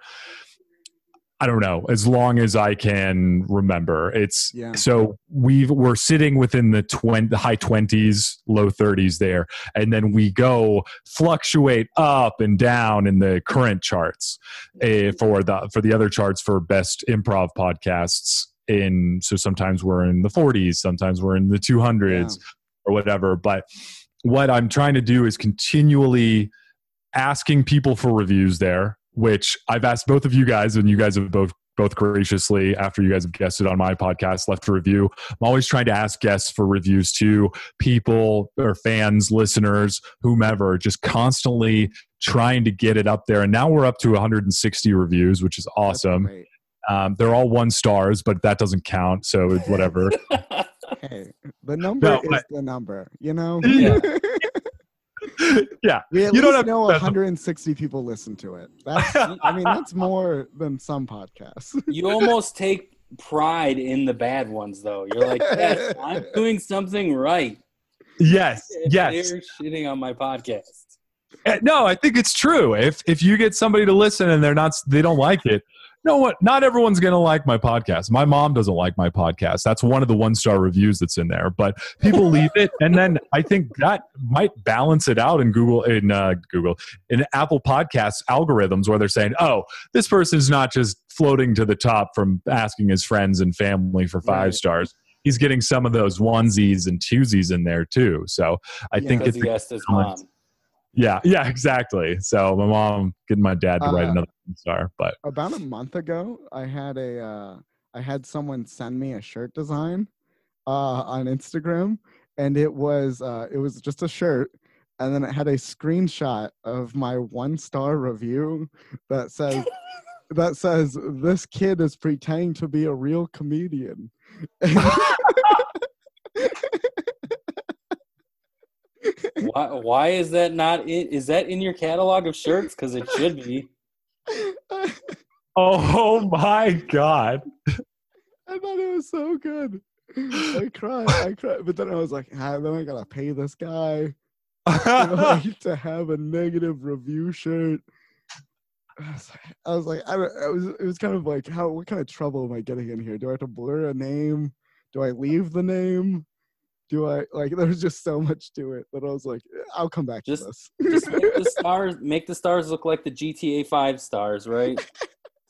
I don't know, as long as I can remember. It's Yeah. so we've we're sitting within the 20 high 20s, low 30s there and then we go fluctuate up and down in the current charts eh, for the for the other charts for best improv podcasts in so sometimes we're in the 40s, sometimes we're in the 200s or whatever. But what I'm trying to do is continually asking people for reviews there, which I've asked both of you guys, and you guys have both both graciously after you guys have guested on my podcast left a review i'm always trying to ask guests for reviews too people or fans listeners whomever just constantly trying to get it up there and now we're up to 160 reviews which is awesome um, they're all one stars but that doesn't count so whatever Hey, the number No, is but- the number. You know. Yeah. yeah we at You don't least have know specify. 160 people listen to it. That's, I mean, that's more than some podcasts. you almost take pride in the bad ones, though. You're like, yes, I'm doing something right. yes If yes They're shitting on my podcast. Uh, No, I think it's true. If if you get somebody to listen and they're not they don't like it, know what? Not everyone's going to like my podcast. My mom doesn't like my podcast. That's one of the one star reviews that's in there. But people leave it, and then I think that might balance it out in Google in uh, Google in Apple Podcasts algorithms where they're saying, "Oh, this person's not just floating to the top from asking his friends and family for five Right. stars." He's getting some of those onesies and twosies in there too. So I Yeah. think it's he asked his mom. Yeah, yeah, exactly. So my mom getting my dad to write Uh, another star, but About a month ago, I had a uh, I had someone send me a shirt design uh, on Instagram, and it was uh, it was just a shirt, and then it had a screenshot of my one star review that says that says this kid is pretending to be a real comedian. Why, why is that not in? Is that in your catalog of shirts? Because it should be. oh my god, I thought it was so good. I cried. I cried, but then I was like, ah, then I gotta pay this guy to have a negative review shirt. I was like, I was like, I, I was, it was kind of like, how, what kind of trouble am I getting in here? Do I have to blur a name? Do I leave the name? Do I like? There was just so much to it that I was like, I'll come back Just- to this. Just make the stars make the stars look like the GTA Five stars, right?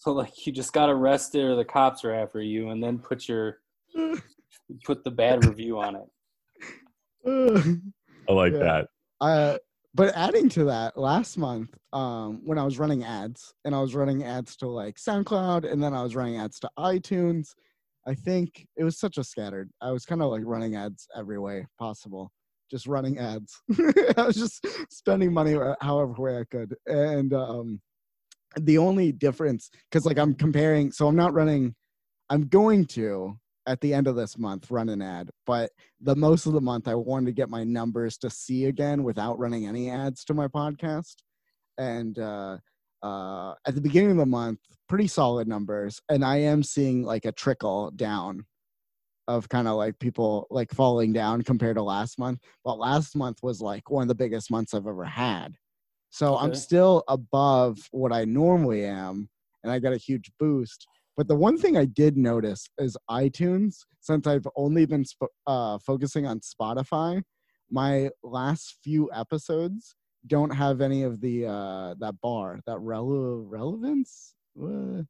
So like you just got arrested or the cops are after you, and then put your put the bad review on it. I like Yeah. that. uh, but adding to that, last month, um, when I was running ads, and I was running ads to like SoundCloud, and then I was running ads to iTunes. I think it was such a scattered. I was kind of like running ads every way possible, just running ads. I was just spending money however way I could, and um, the only difference, because like I'm comparing, so I'm not running. I'm going to at the end of this month run an ad, but the most of the month I wanted to get my numbers to see again without running any ads to my podcast. And uh, uh, at the beginning of the month, pretty solid numbers, and I am seeing like a trickle down of kind of like people like falling down compared to last month. But last month was like one of the biggest months I've ever had. So I'm still above what I normally am, and I got a huge boost. But the one thing I did notice is iTunes, since I've only been sp- uh, focusing on Spotify, my last few episodes don't have any of the uh, that bar, that rele- relevance, uh,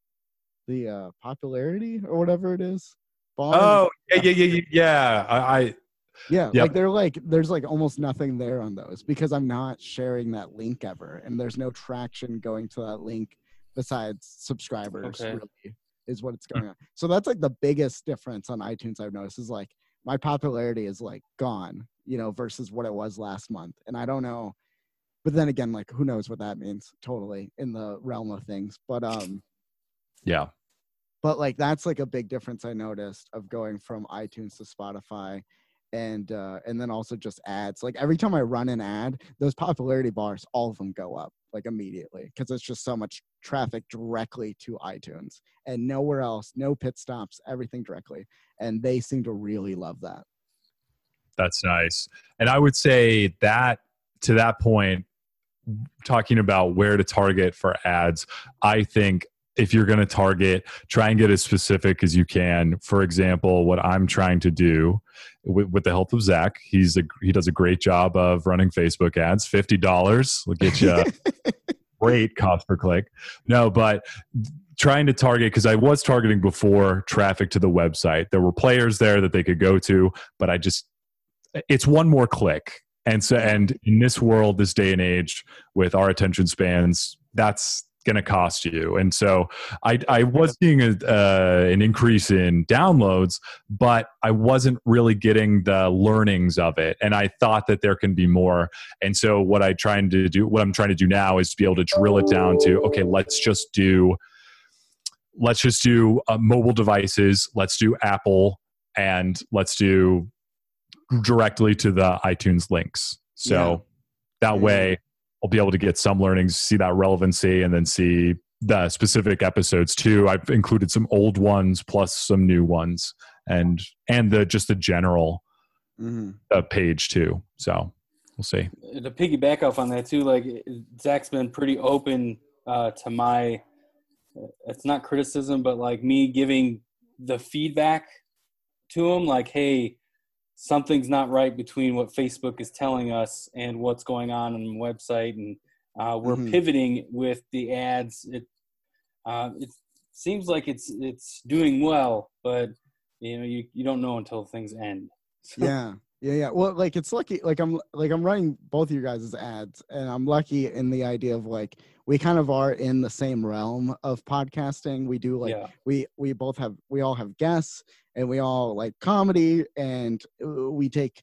the uh, popularity or whatever it is. Bar. Oh yeah, yeah, yeah, yeah. yeah. I, I Yeah, Yep. like they're like there's like almost nothing there on those because I'm not sharing that link ever, and there's no traction going to that link besides subscribers. Okay. Really, is what it's going on. So that's like the biggest difference on iTunes I've noticed is like my popularity is like gone, you know, versus what it was last month, and I don't know but then again, like who knows what that means? Totally in the realm of things. But um, yeah, but like that's like a big difference I noticed of going from iTunes to Spotify and uh and then also just ads like every time i run an ad those popularity bars all of them go up like immediately because it's just so much traffic directly to itunes and nowhere else no pit stops everything directly and they seem to really love that that's nice and i would say that to that point talking about where to target for ads i think if you're going to target, try and get as specific as you can. For example, what I'm trying to do with, with the help of Zach, he's a he does a great job of running Facebook ads. Fifty dollars will get you a great cost per click. No, but trying to target because I was targeting before traffic to the website. There were players there that they could go to, but I just it's one more click. And so and in this world, this day and age, with our attention spans, that's going to cost you. And so I, I was seeing a, uh, an increase in downloads, but I wasn't really getting the learnings of it. And I thought that there can be more. And so what I trying to do, what I'm trying to do now is to be able to drill it down to, okay, let's just do, let's just do uh, mobile devices. Let's do Apple and let's do directly to the iTunes links. So yeah. that way I'll be able to get some learnings, see that relevancy, and then see the specific episodes too. I've included some old ones plus some new ones, and and the just the general mm-hmm. uh, page too. So we'll see. To piggyback off on that too, like Zach's been pretty open uh, to my. It's not criticism, but like me giving the feedback to him, like, hey, something's not right between what Facebook is telling us and what's going on on the website, and uh, we're mm-hmm. pivoting with the ads. It uh, it seems like it's it's doing well, but you know you, you don't know until things end. yeah, yeah, yeah. Well, like it's lucky. Like I'm like I'm running both of you guys' ads, and I'm lucky in the idea of like we kind of are in the same realm of podcasting. We do like yeah. we we both have we all have guests, and we all like comedy, and uh, we take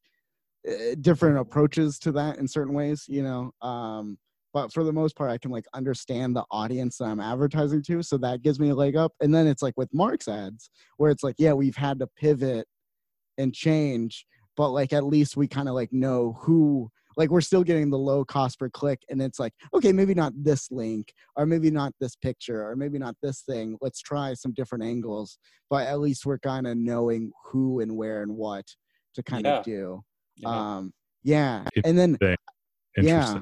uh, different approaches to that in certain ways. You know, um, but for the most part, I can like understand the audience that I'm advertising to, so that gives me a leg up. And then it's like with Mark's ads, where it's like, yeah, we've had to pivot and change but like at least we kind of like know who like we're still getting the low cost per click and it's like okay maybe not this link or maybe not this picture or maybe not this thing let's try some different angles but at least we're kind of knowing who and where and what to kind yeah. of do yeah. um yeah and then yeah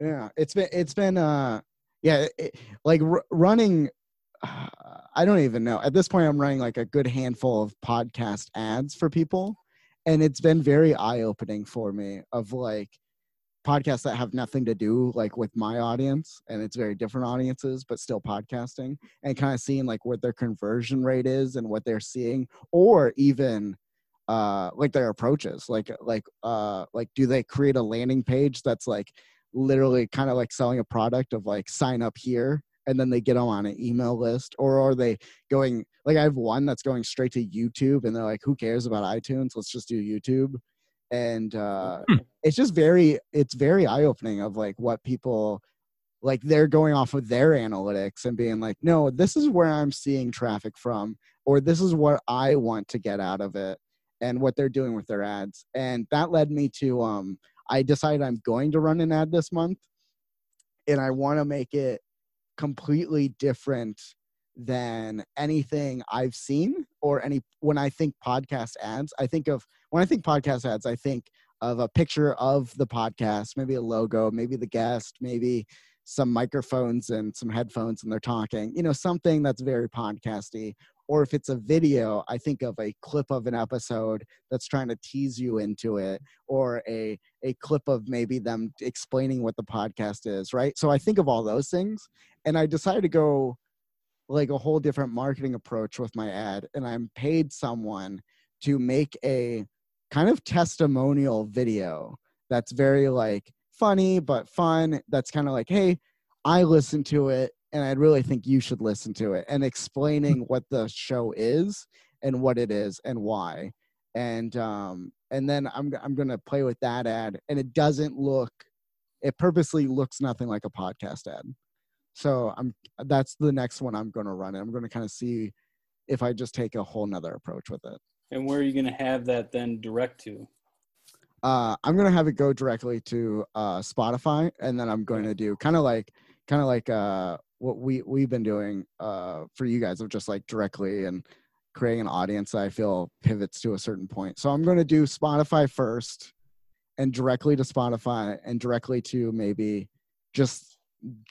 yeah it's been it's been uh yeah it, like r- running uh, i don't even know at this point i'm running like a good handful of podcast ads for people and it's been very eye-opening for me of like podcasts that have nothing to do like with my audience and it's very different audiences but still podcasting and kind of seeing like what their conversion rate is and what they're seeing or even uh like their approaches like like uh like do they create a landing page that's like literally kind of like selling a product of like sign up here and then they get them on an email list or are they going like i have one that's going straight to youtube and they're like who cares about itunes? Let's just do youtube. And uh hmm. it's just very it's very eye-opening of like what people like they're going off of their analytics and being like no this is where i'm seeing traffic from or this is what i want to get out of it and what they're doing with their ads. And that led me to um i decided i'm going to run an ad this month and i want to make it completely different than anything I've seen or any when I think podcast ads. I think of when I think podcast ads, I think of a picture of the podcast, maybe a logo, maybe the guest, maybe some microphones and some headphones and they're talking, you know, something that's very podcasty or if it's a video i think of a clip of an episode that's trying to tease you into it or a a clip of maybe them explaining what the podcast is right so i think of all those things and i decided to go like a whole different marketing approach with my ad and i'm paid someone to make a kind of testimonial video that's very like funny but fun that's kind of like hey i listened to it and I really think you should listen to it and explaining what the show is and what it is and why. And um and then I'm I'm gonna play with that ad, and it doesn't look it purposely looks nothing like a podcast ad. So I'm that's the next one I'm going to run. It. I'm going to kind of see if I just take a whole nother approach with it. And where are you going to have that then direct to? Uh, I'm going to have it go directly to uh, Spotify, and then I'm going to do kind of like kind of like uh, what we we've been doing uh, for you guys of just like directly and creating an audience that I feel pivots to a certain point. So I'm going to do Spotify first, and directly to Spotify, and directly to maybe just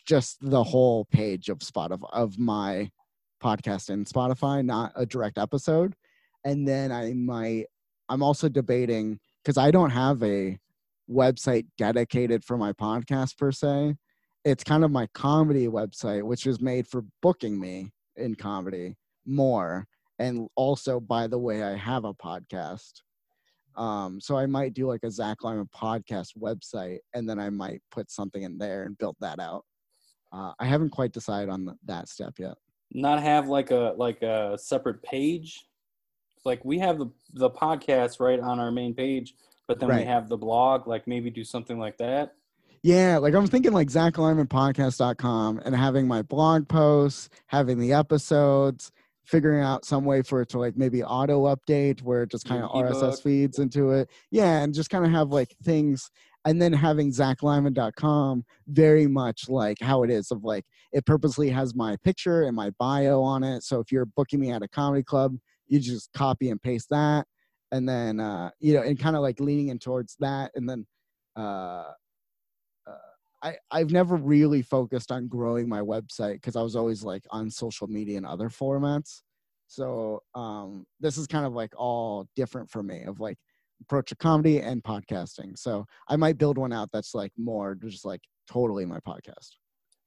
just the whole page of Spotify of my podcast in Spotify, not a direct episode. And then I might, I'm also debating because I don't have a website dedicated for my podcast per se. It's kind of my comedy website, which is made for booking me in comedy more. And also, by the way, I have a podcast. Um, so I might do like a Zach Lyman podcast website, and then I might put something in there and build that out. Uh, I haven't quite decided on that step yet. Not have like a like a separate page. Like we have the the podcast right on our main page, but then Right. we have the blog. Like maybe do something like that. Yeah, like I'm thinking like ZachLymanPodcast.com and having my blog posts, having the episodes, figuring out some way for it to like maybe auto update where it just kind of RSS feeds into it. Yeah, and just kind of have like things and then having ZachLyman.com very much like how it is of like it purposely has my picture and my bio on it. So if you're booking me at a comedy club, you just copy and paste that. And then uh, you know, and kind of like leaning in towards that and then uh I, I've never really focused on growing my website because I was always like on social media and other formats. So um, this is kind of like all different for me of like approach to comedy and podcasting. So I might build one out that's like more just like totally my podcast.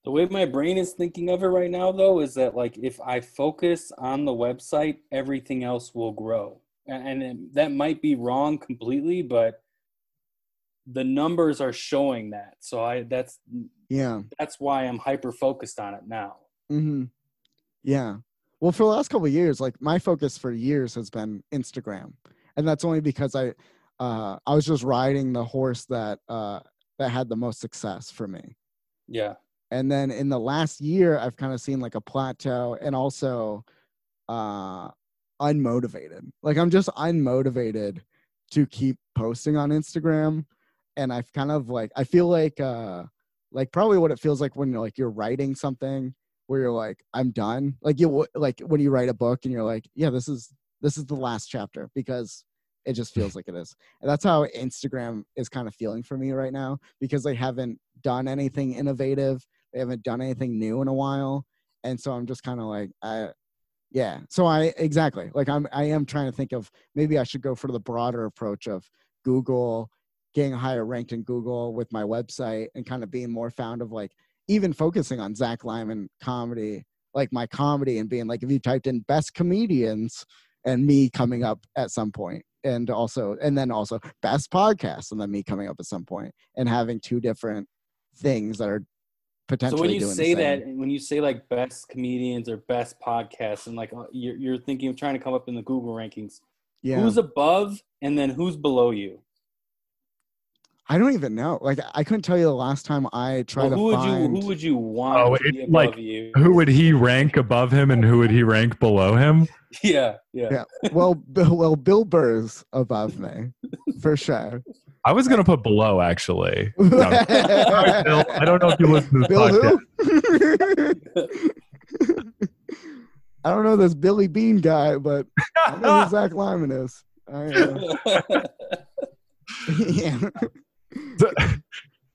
The way my brain is thinking of it right now, though, is that like if I focus on the website, everything else will grow, and, and that might be wrong completely, but the numbers are showing that. So I that's Yeah. that's why I'm hyper focused on it now. hmm Yeah. Well, for the last couple of years, like my focus for years has been Instagram, and that's only because I, uh, I was just riding the horse that uh, that had the most success for me. Yeah. and then in the last year i've kind of seen like a plateau and also uh unmotivated like i'm just unmotivated to keep posting on instagram and i've kind of like i feel like uh like probably what it feels like when you're like you're writing something where you're like i'm done. Like you like when you write a book and you're like yeah this is this is the last chapter because it just feels like it is. And that's how instagram is kind of feeling for me right now because they haven't done anything innovative they haven't done anything new in a while and so i'm just kind of like i yeah so i exactly like i'm i am trying to think of maybe i should go for the broader approach of google getting higher ranked in google with my website and kind of being more found of like even focusing on zach lyman comedy like my comedy and being like if you typed in best comedians and me coming up at some point and also and then also best podcast and then me coming up at some point and having two different things that are potentially So when you doing say that, when you say like best comedians or best podcasts, and like uh, you're, you're thinking of trying to come up in the Google rankings, yeah who's above and then who's below you? I don't even know like i couldn't tell you the last time i tried Well, who to would find you who would you want Oh, to be above like- you? Who would he rank above him and who would he rank below him? Yeah, yeah. Yeah. well bill, well bill burr's above me for sure I was gonna put below actually. No. Sorry, Bill. I don't know if you listen to this Bill podcast. who? I don't know this Billy Bean guy, but I know who Zach Lyman is. I, uh, yeah.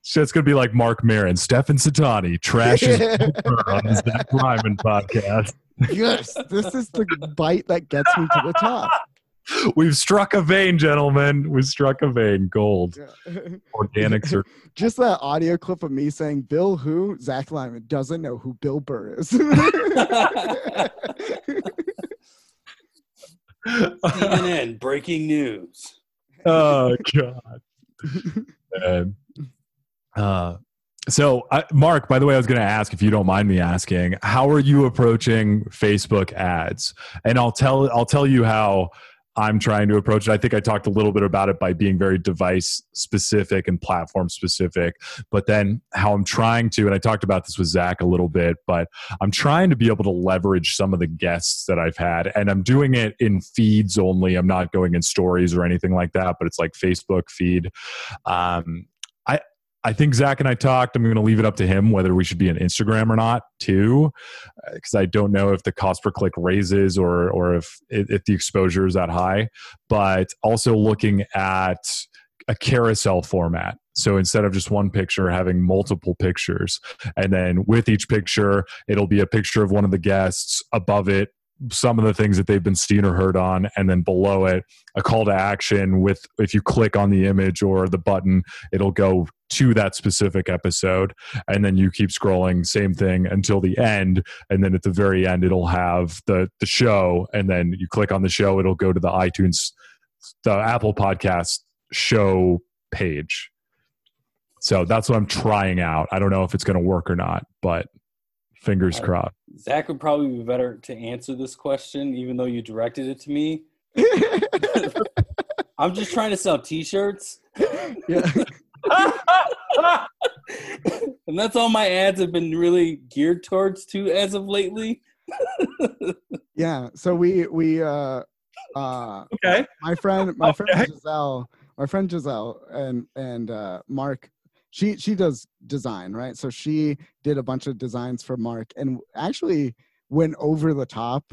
Shit's gonna be like Marc Maron, Stefan Satani trashes on the Zach Lyman podcast. yes, this is the bite that gets me to the top. We've struck a vein, gentlemen. We've struck a vein. Gold. Yeah. Organics are Just that audio clip of me saying Bill who Zach Lyman doesn't know who Bill Burr is. CNN breaking news. oh god. Man. Uh, so, I, Mark, by the way, I was going to ask if you don't mind me asking, how are you approaching Facebook ads? And I'll tell I'll tell you how I'm trying to approach it. I think I talked a little bit about it by being very device specific and platform specific, but then how I'm trying to, and I talked about this with Zach a little bit, but I'm trying to be able to leverage some of the guests that I've had, and I'm doing it in feeds only. I'm not going in stories or anything like that, but it's like Facebook feed. Um, I think Zach and I talked. I'm going to leave it up to him whether we should be on Instagram or not, too, uh, because I don't know if the cost per click raises or or if if the exposure is that high. But also looking at a carousel format. So instead of just one picture, having multiple pictures, and then with each picture, it'll be a picture of one of the guests. Above it, some of the things that they've been seen or heard on and then below it a call to action with if you click on the image or the button it'll go to that specific episode and then you keep scrolling same thing until the end and then at the very end it'll have the the show and then you click on the show it'll go to the iTunes the Apple podcast show page. So that's what I'm trying out. I don't know if it's going to work or not but fingers crossed Zach would probably be better to answer this question even though you directed it to me I'm just trying to sell t-shirts yeah. and that's all my ads have been really geared towards too as of lately. yeah. So we we uh uh okay. My friend my Okay. friend Giselle my friend Giselle and and uh Mark she she does design right so she did a bunch of designs for Mark and actually went over the top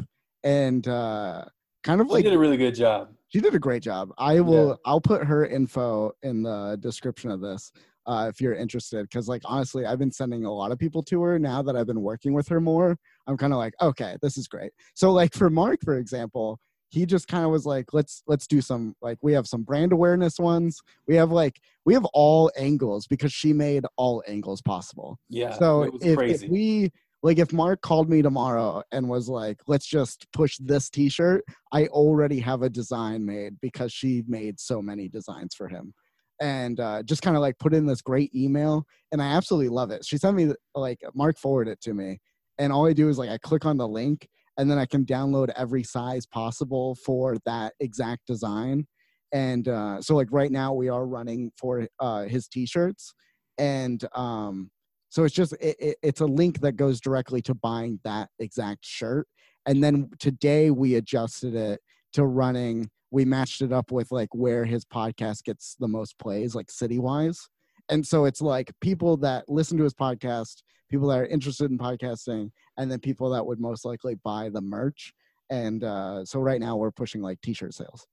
and uh kind of like She like did a really good job. she did a great job. I will. I'll put her info in the description of this uh, if you're interested. Because like honestly, I've been sending a lot of people to her now that I've been working with her more. I'm kind of like, okay, this is great. So like for Mark, for example, he just kind of was like, let's let's do some like we have some brand awareness ones. We have like we have all angles because she made all angles possible Yeah. so it was if, if we like if mark called me tomorrow and was like let's just push this t-shirt i already have a design made because she made so many designs for him and uh, just kind of like put in this great email and i absolutely love it she sent me like mark forwarded it to me and all i do is like i click on the link and then i can download every size possible for that exact design. And uh, so like right now we are running for uh, his t-shirts. And um, so it's just it, it, it's a link that goes directly to buying that exact shirt. And then today we adjusted it to running we matched it up with like where his podcast gets the most plays like city wise and so it's like people that listen to his podcast people that are interested in podcasting and then people that would most likely buy the merch and uh, so right now we're pushing like t-shirt sales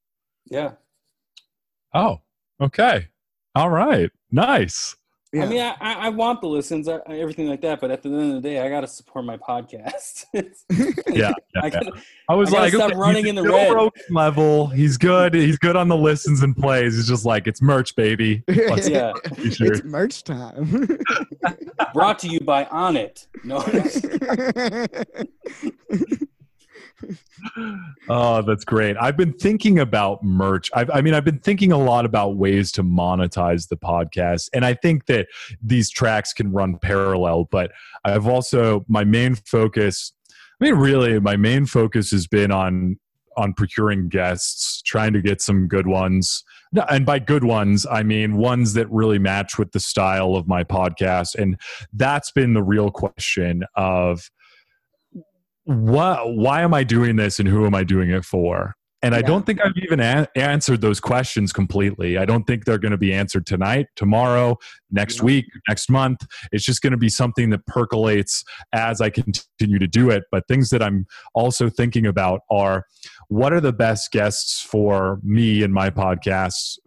yeah. Oh, okay. All right. Nice. I mean, I, I I want the listens, uh, everything like that, but at the end of the day, I got to support my podcast. Yeah. yeah, I gotta- I was I like, stop okay, running he's in the Joe red. Level. He's good. He's good on the listens and plays. He's just like, it's merch, baby. Let's yeah. t-shirt. it's merch time Brought to you by Onnit. No. Oh, that's great. I've been thinking about merch. I've, I mean, I've been thinking a lot about ways to monetize the podcast. And I think that these tracks can run parallel, but I've also, my main focus, I mean, really, my main focus has been on on procuring guests, trying to get some good ones. And by good ones, I mean ones that really match with the style of my podcast. And that's been the real question of what why am i doing this and who am i doing it for? And i don't think i've even a- answered those questions completely. I don't think they're going to be answered tonight tomorrow next Yeah. week next month. It's just going to be something that percolates as i continue to do it. But things that i'm also thinking about are what are the best guests for me and my podcasts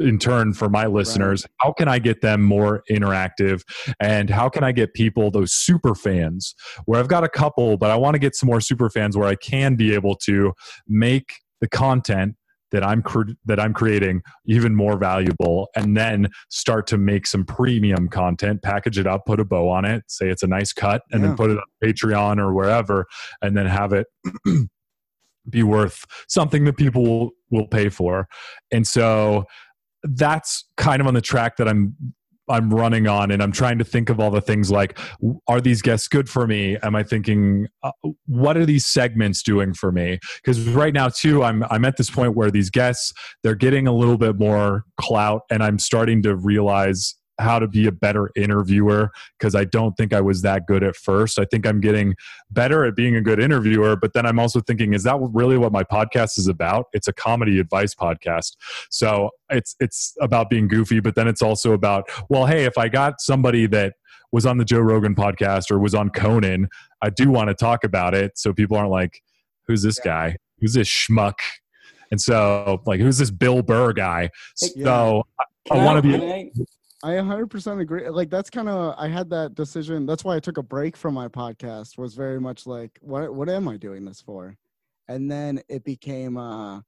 in turn for my listeners how can i get them more interactive and how can i get people those super fans where I've got a couple, but I want to get some more super fans where I can be able to make the content that I'm cre- that I'm creating even more valuable, and then start to make some premium content, package it up, put a bow on it, say it's a nice cut, and Yeah. then put it on Patreon or wherever, and then have it be worth something that people will, will pay for. And so that's kind of on the track that I'm I'm running on and I'm trying to think of all the things like are these guests good for me? Am I thinking uh, what are these segments doing for me? Because right now too I'm I'm at this point where these guests they're getting a little bit more clout and I'm starting to realize how to be a better interviewer because I don't think I was that good at first. I think I'm getting better at being a good interviewer, but then I'm also thinking, is that really what my podcast is about? It's a comedy advice podcast. So it's it's about being goofy, but then it's also about, well, hey, if I got somebody that was on the Joe Rogan podcast or was on Conan, I do want to talk about it so people aren't like, who's this guy? Who's this schmuck? And so, like, who's this Bill Burr guy? So I, I want to be. I 100% agree. Like that's kind of I had that decision. That's why I took a break from my podcast. Was very much like what what am I doing this for? And then it became uh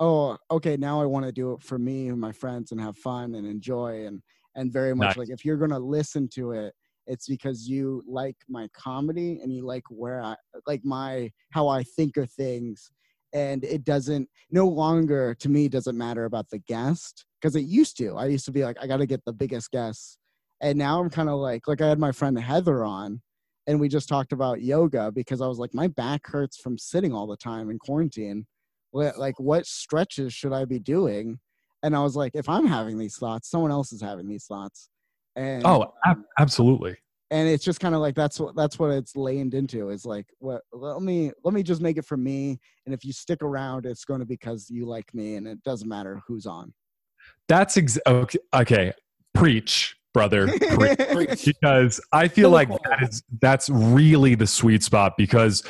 oh, okay, now I want to do it for me and my friends and have fun and enjoy and and very much nice. like if you're going to listen to it, it's because you like my comedy and you like where I like my how I think of things and it doesn't no longer to me doesn't matter about the guest because it used to. I used to be like i got to get the biggest guest and now i'm kind of like like i had my friend heather on and we just talked about yoga because i was like my back hurts from sitting all the time in quarantine. Like what stretches should i be doing? And i was like if i'm having these thoughts someone else is having these thoughts. And oh ab- absolutely and it's just kind of like that's what that's what it's laned into is like what let me let me just make it for me and if you stick around it's going to be because you like me and it doesn't matter who's on that's ex- okay, okay preach brother preach. because i feel like that is that's really the sweet spot because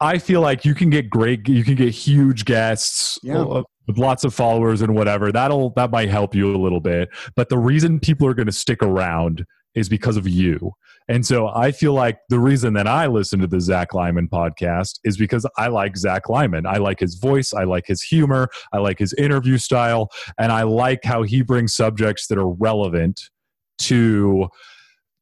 i feel like you can get great you can get huge guests yeah. With lots of followers and whatever that'll that might help you a little bit but the reason people are going to stick around is because of you. And so I feel like the reason that I listen to the Zach Lyman podcast is because I like Zach Lyman. I like his voice, I like his humor, I like his interview style, and I like how he brings subjects that are relevant to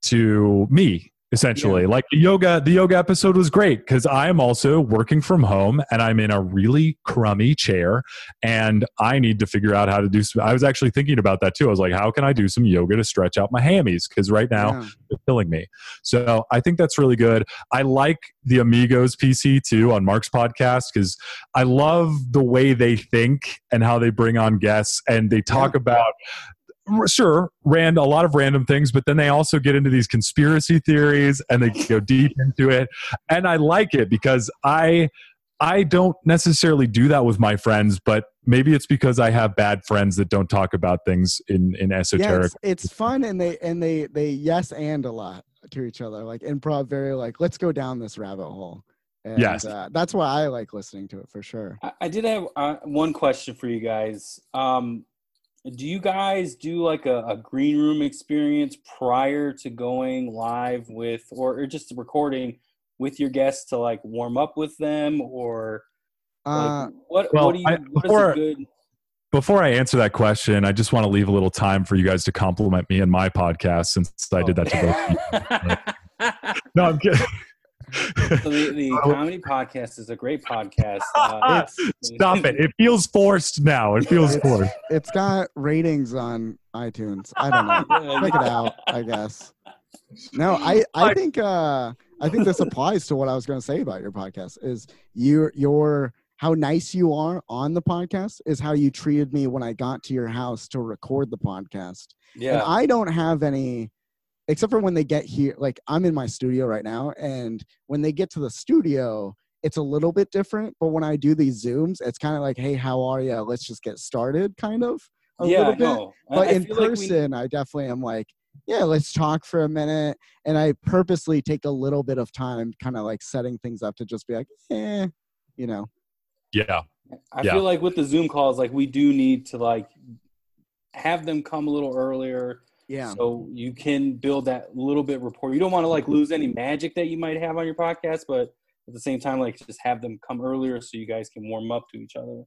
to me essentially yeah. like the yoga the yoga episode was great because i'm also working from home and i'm in a really crummy chair and i need to figure out how to do some i was actually thinking about that too i was like how can i do some yoga to stretch out my hammies because right now yeah. they're killing me so i think that's really good i like the amigos pc too on mark's podcast because i love the way they think and how they bring on guests and they talk yeah. about sure ran a lot of random things but then they also get into these conspiracy theories and they go deep into it. And i like it because i i don't necessarily do that with my friends but maybe it's because i have bad friends that don't talk about things in in esoteric yeah, it's, it's fun and they and they they yes and a lot to each other like improv very like let's go down this rabbit hole. And, yes. uh, that's why i like listening to it for sure. I, I did have uh, one question for you guys. Um do you guys do like a, a, green room experience prior to going live with or, or just recording with your guests to like warm up with them or like, uh, what, well, what do you I, before, good before I answer that question, I just want to leave a little time for you guys to compliment me and my podcast since I did that to both. Of you. No, I'm kidding so the, the comedy podcast is a great podcast. Uh, Stop it! It feels forced now. It feels it's, forced. It's got ratings on iTunes. I don't know. Check it out. I guess. No, I I think uh I think this applies to what I was going to say about your podcast. Is your your how nice you are on the podcast is how you treated me when I got to your house to record the podcast. Yeah. And I don't have any except for when they get here like i'm in my studio right now and when they get to the studio it's a little bit different but when i do these zooms it's kind of like hey how are you let's just get started kind of a yeah, little bit no. but I in person like we... i definitely am like yeah let's talk for a minute and i purposely take a little bit of time kind of like setting things up to just be like eh you know yeah i yeah. feel like with the zoom calls like we do need to like have them come a little earlier yeah. So you can build that little bit rapport. You don't want to like lose any magic that you might have on your podcast, but at the same time, like just have them come earlier so you guys can warm up to each other.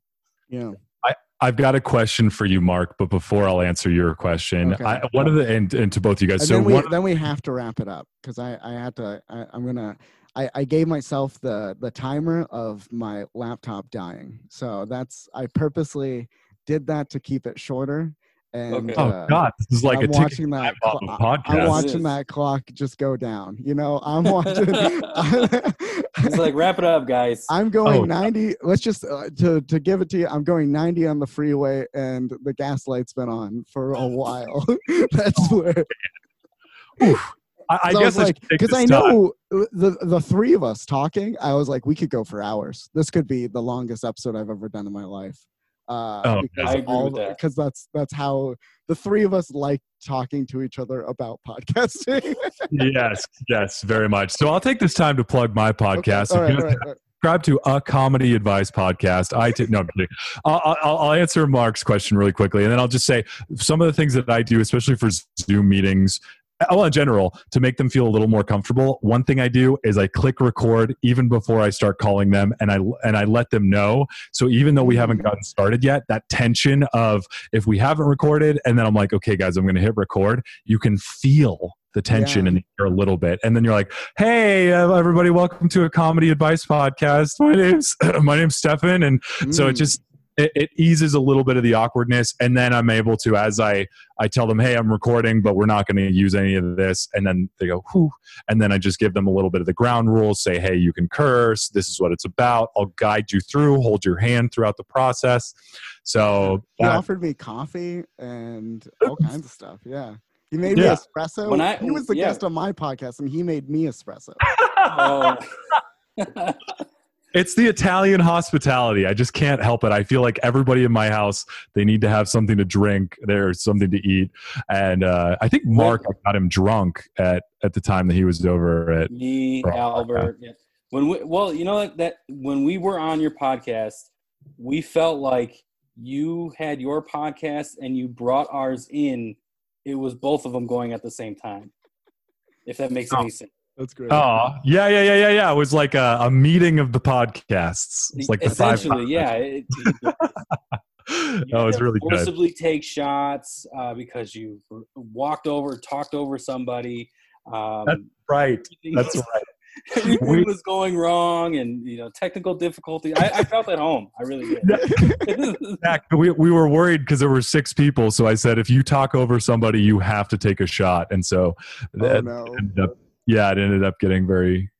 Yeah. I, I've got a question for you, Mark, but before I'll answer your question, okay. I, one of the and, and to both you guys. And so then we, one, then we have to wrap it up because I I had to I, I'm gonna I, I gave myself the the timer of my laptop dying. So that's I purposely did that to keep it shorter And Okay. Oh uh, God, this is like I'm a ticking watching that. time bomb I'm watching that clock just go down. You know, I'm watching. He's like, wrap it up, guys. I'm going Oh. 90. Let's just uh, to to give it to you. I'm going 90 on the freeway, and the gas light's been on for a while. That's where. I, I 'cause guess was I like, because I this time. know the the three of us talking. I was like, we could go for hours. This could be the longest episode I've ever done in my life. Uh, Oh, because I agree all with that. because that's that's how the three of us like talking to each other about podcasting. yes, yes, very much. So I'll take this time to plug my podcast. All If right, you all right, all right. subscribe to a comedy advice podcast. I no, I'm. I'll, I'll, I'll answer Mark's question really quickly, and then I'll just say some of the things that I do, especially for Zoom meetings. Well, in general, to make them feel a little more comfortable, one thing I do is I click record even before I start calling them, and I and I let them know. So even though we haven't gotten started yet, that tension of if we haven't recorded, and then I'm like, okay, guys, I'm going to hit record. You can feel the tension Yeah. in the air a little bit, and then you're like, hey, uh, everybody, welcome to a comedy advice podcast. My name's my name's Stefan, and so it Mm. just it, it eases a little bit of the awkwardness and then i'm able to as i i tell them hey i'm recording but we're not going to use any of this and then they go whew and then i just give them a little bit of the ground rules say hey you can curse this is what it's about i'll guide you through hold your hand throughout the process so He that- offered me coffee and all kinds of stuff. Yeah. He made Yeah. me espresso. When I- he was the yeah. guest on my podcast and he made me espresso. oh. it's the italian hospitality i just can't help it i feel like everybody in my house they need to have something to drink there's something to eat and uh, i think mark got him drunk at at the time that he was over at Me, Bro, Albert. Yeah. When we, well, you know what, that when we were on your podcast, we felt like you had your podcast and you brought ours in. It was both of them going at the same time. If that makes Oh. any sense. That's great. Oh, yeah, yeah, yeah, yeah, yeah. It was like a, a meeting of the podcasts. It's like the five. Essentially, yeah. It, that you was had to really good. forcibly take shots uh, because you walked over, talked over somebody. Um, That's Right. That's right. everything We- was going wrong, and you know, technical difficulty. I, I felt at home. I really did. Zach, we, we were worried because there were six people. So I said, if you talk over somebody, you have to take a shot. And so oh that no. ended up, yeah, it ended up getting very,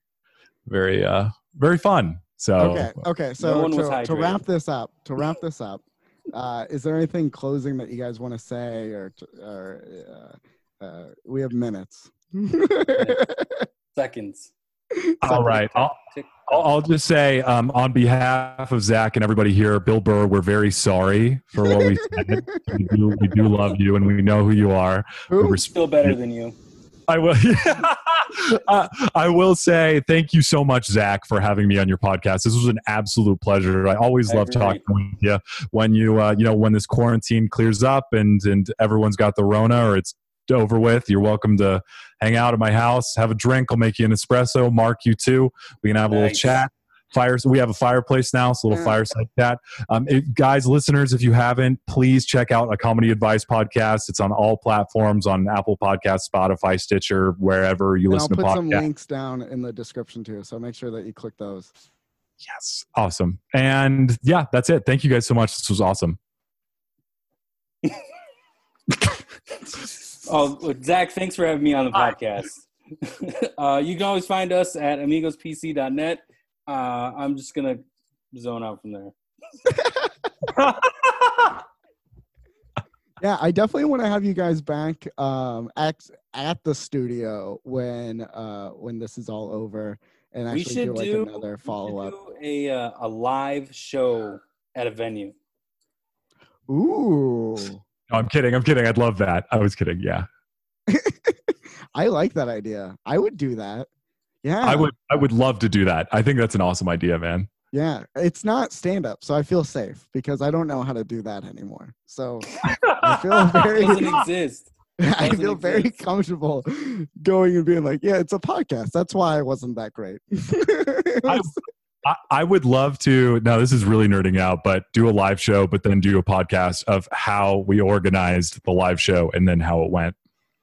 very, uh, very fun. So Okay. Okay. So one was to, to wrap this up, to wrap this up, uh, is there anything closing that you guys want to say, or, or uh, uh, we have minutes? Seconds. all right. I'll, I'll, I'll just say, um, on behalf of Zach and everybody here, Bill Burr, we're very sorry for what we said. we, do, we do love you and we know who you are. we are Still better than you. I will. uh, I will say thank you so much, Zach, for having me on your podcast. This was an absolute pleasure. I always I love agree. talking with you. When you, uh, you know, when this quarantine clears up and and everyone's got the Rona or it's over with, you're welcome to hang out at my house, have a drink. I'll make you an espresso. Mark you too. We can have a little chat. Fire. We have a fireplace now, it's a little Yeah. fireside chat. Um, if, guys, listeners, if you haven't, please check out a comedy advice podcast. It's on all platforms on Apple Podcast, Spotify, Stitcher, wherever you And I'll listen put to some podcasts. links down in the description too. So make sure that you click those. Yes, awesome. And yeah, that's it. Thank you guys so much. This was awesome. Oh, Zach, thanks for having me on the podcast. uh, you can always find us at amigospc.net. Uh, I'm just gonna zone out from there. Yeah, I definitely want to have you guys back um, at at the studio when uh, when this is all over, and We actually should do like do another follow up. do a uh, a live show at a venue. Ooh, No, I'm kidding. I'm kidding. I'd love that. I was kidding. Yeah. I like that idea. I would do that. Yeah, I would I would love to do that. I think that's an awesome idea, man. Yeah, it's not stand up, so I feel safe because I don't know how to do that anymore. So I feel very, Doesn't exist. I doesn't feel very comfortable going and being like, yeah, it's a podcast. That's why I wasn't that great. I- was- I, I would love to. Now, this is really nerding out, but do a live show, but then do a podcast of how we organized the live show and then how it went.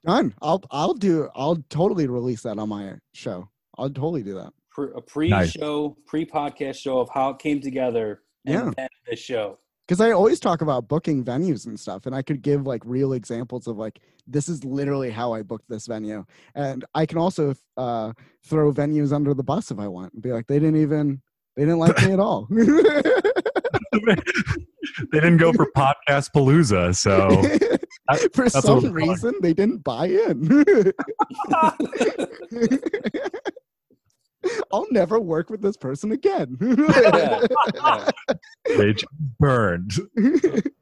Done. I'll I'll do. I'll totally release that on my show. I'll totally do that. Pre- a pre-show, pre-podcast show of how it came together. And Yeah. then the show. because I always talk about booking venues and stuff, and I could give like real examples of like this is literally how I booked this venue, and I can also uh, throw venues under the bus if I want and be like they didn't even they didn't like me at all. they didn't go for podcast palooza, so that, for some reason they didn't buy in. I'll never work with this person again. yeah, yeah. they just burned.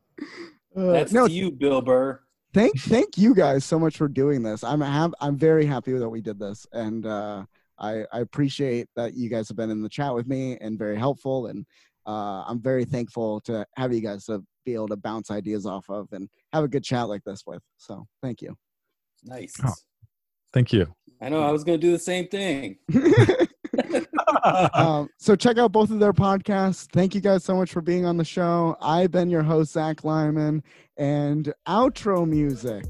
Uh, That's no, you, Bill Burr. thank thank you guys so much for doing this. I'm have I'm very happy that we did this, and uh, I I appreciate that you guys have been in the chat with me and very helpful, and uh, I'm very thankful to have you guys to be able to bounce ideas off of and have a good chat like this with. So thank you. Nice. Oh. Thank you. I know I was going to do the same thing. um, so check out both of their podcasts. Thank you guys so much for being on the show. I've been your host Zach Lyman, and outro music.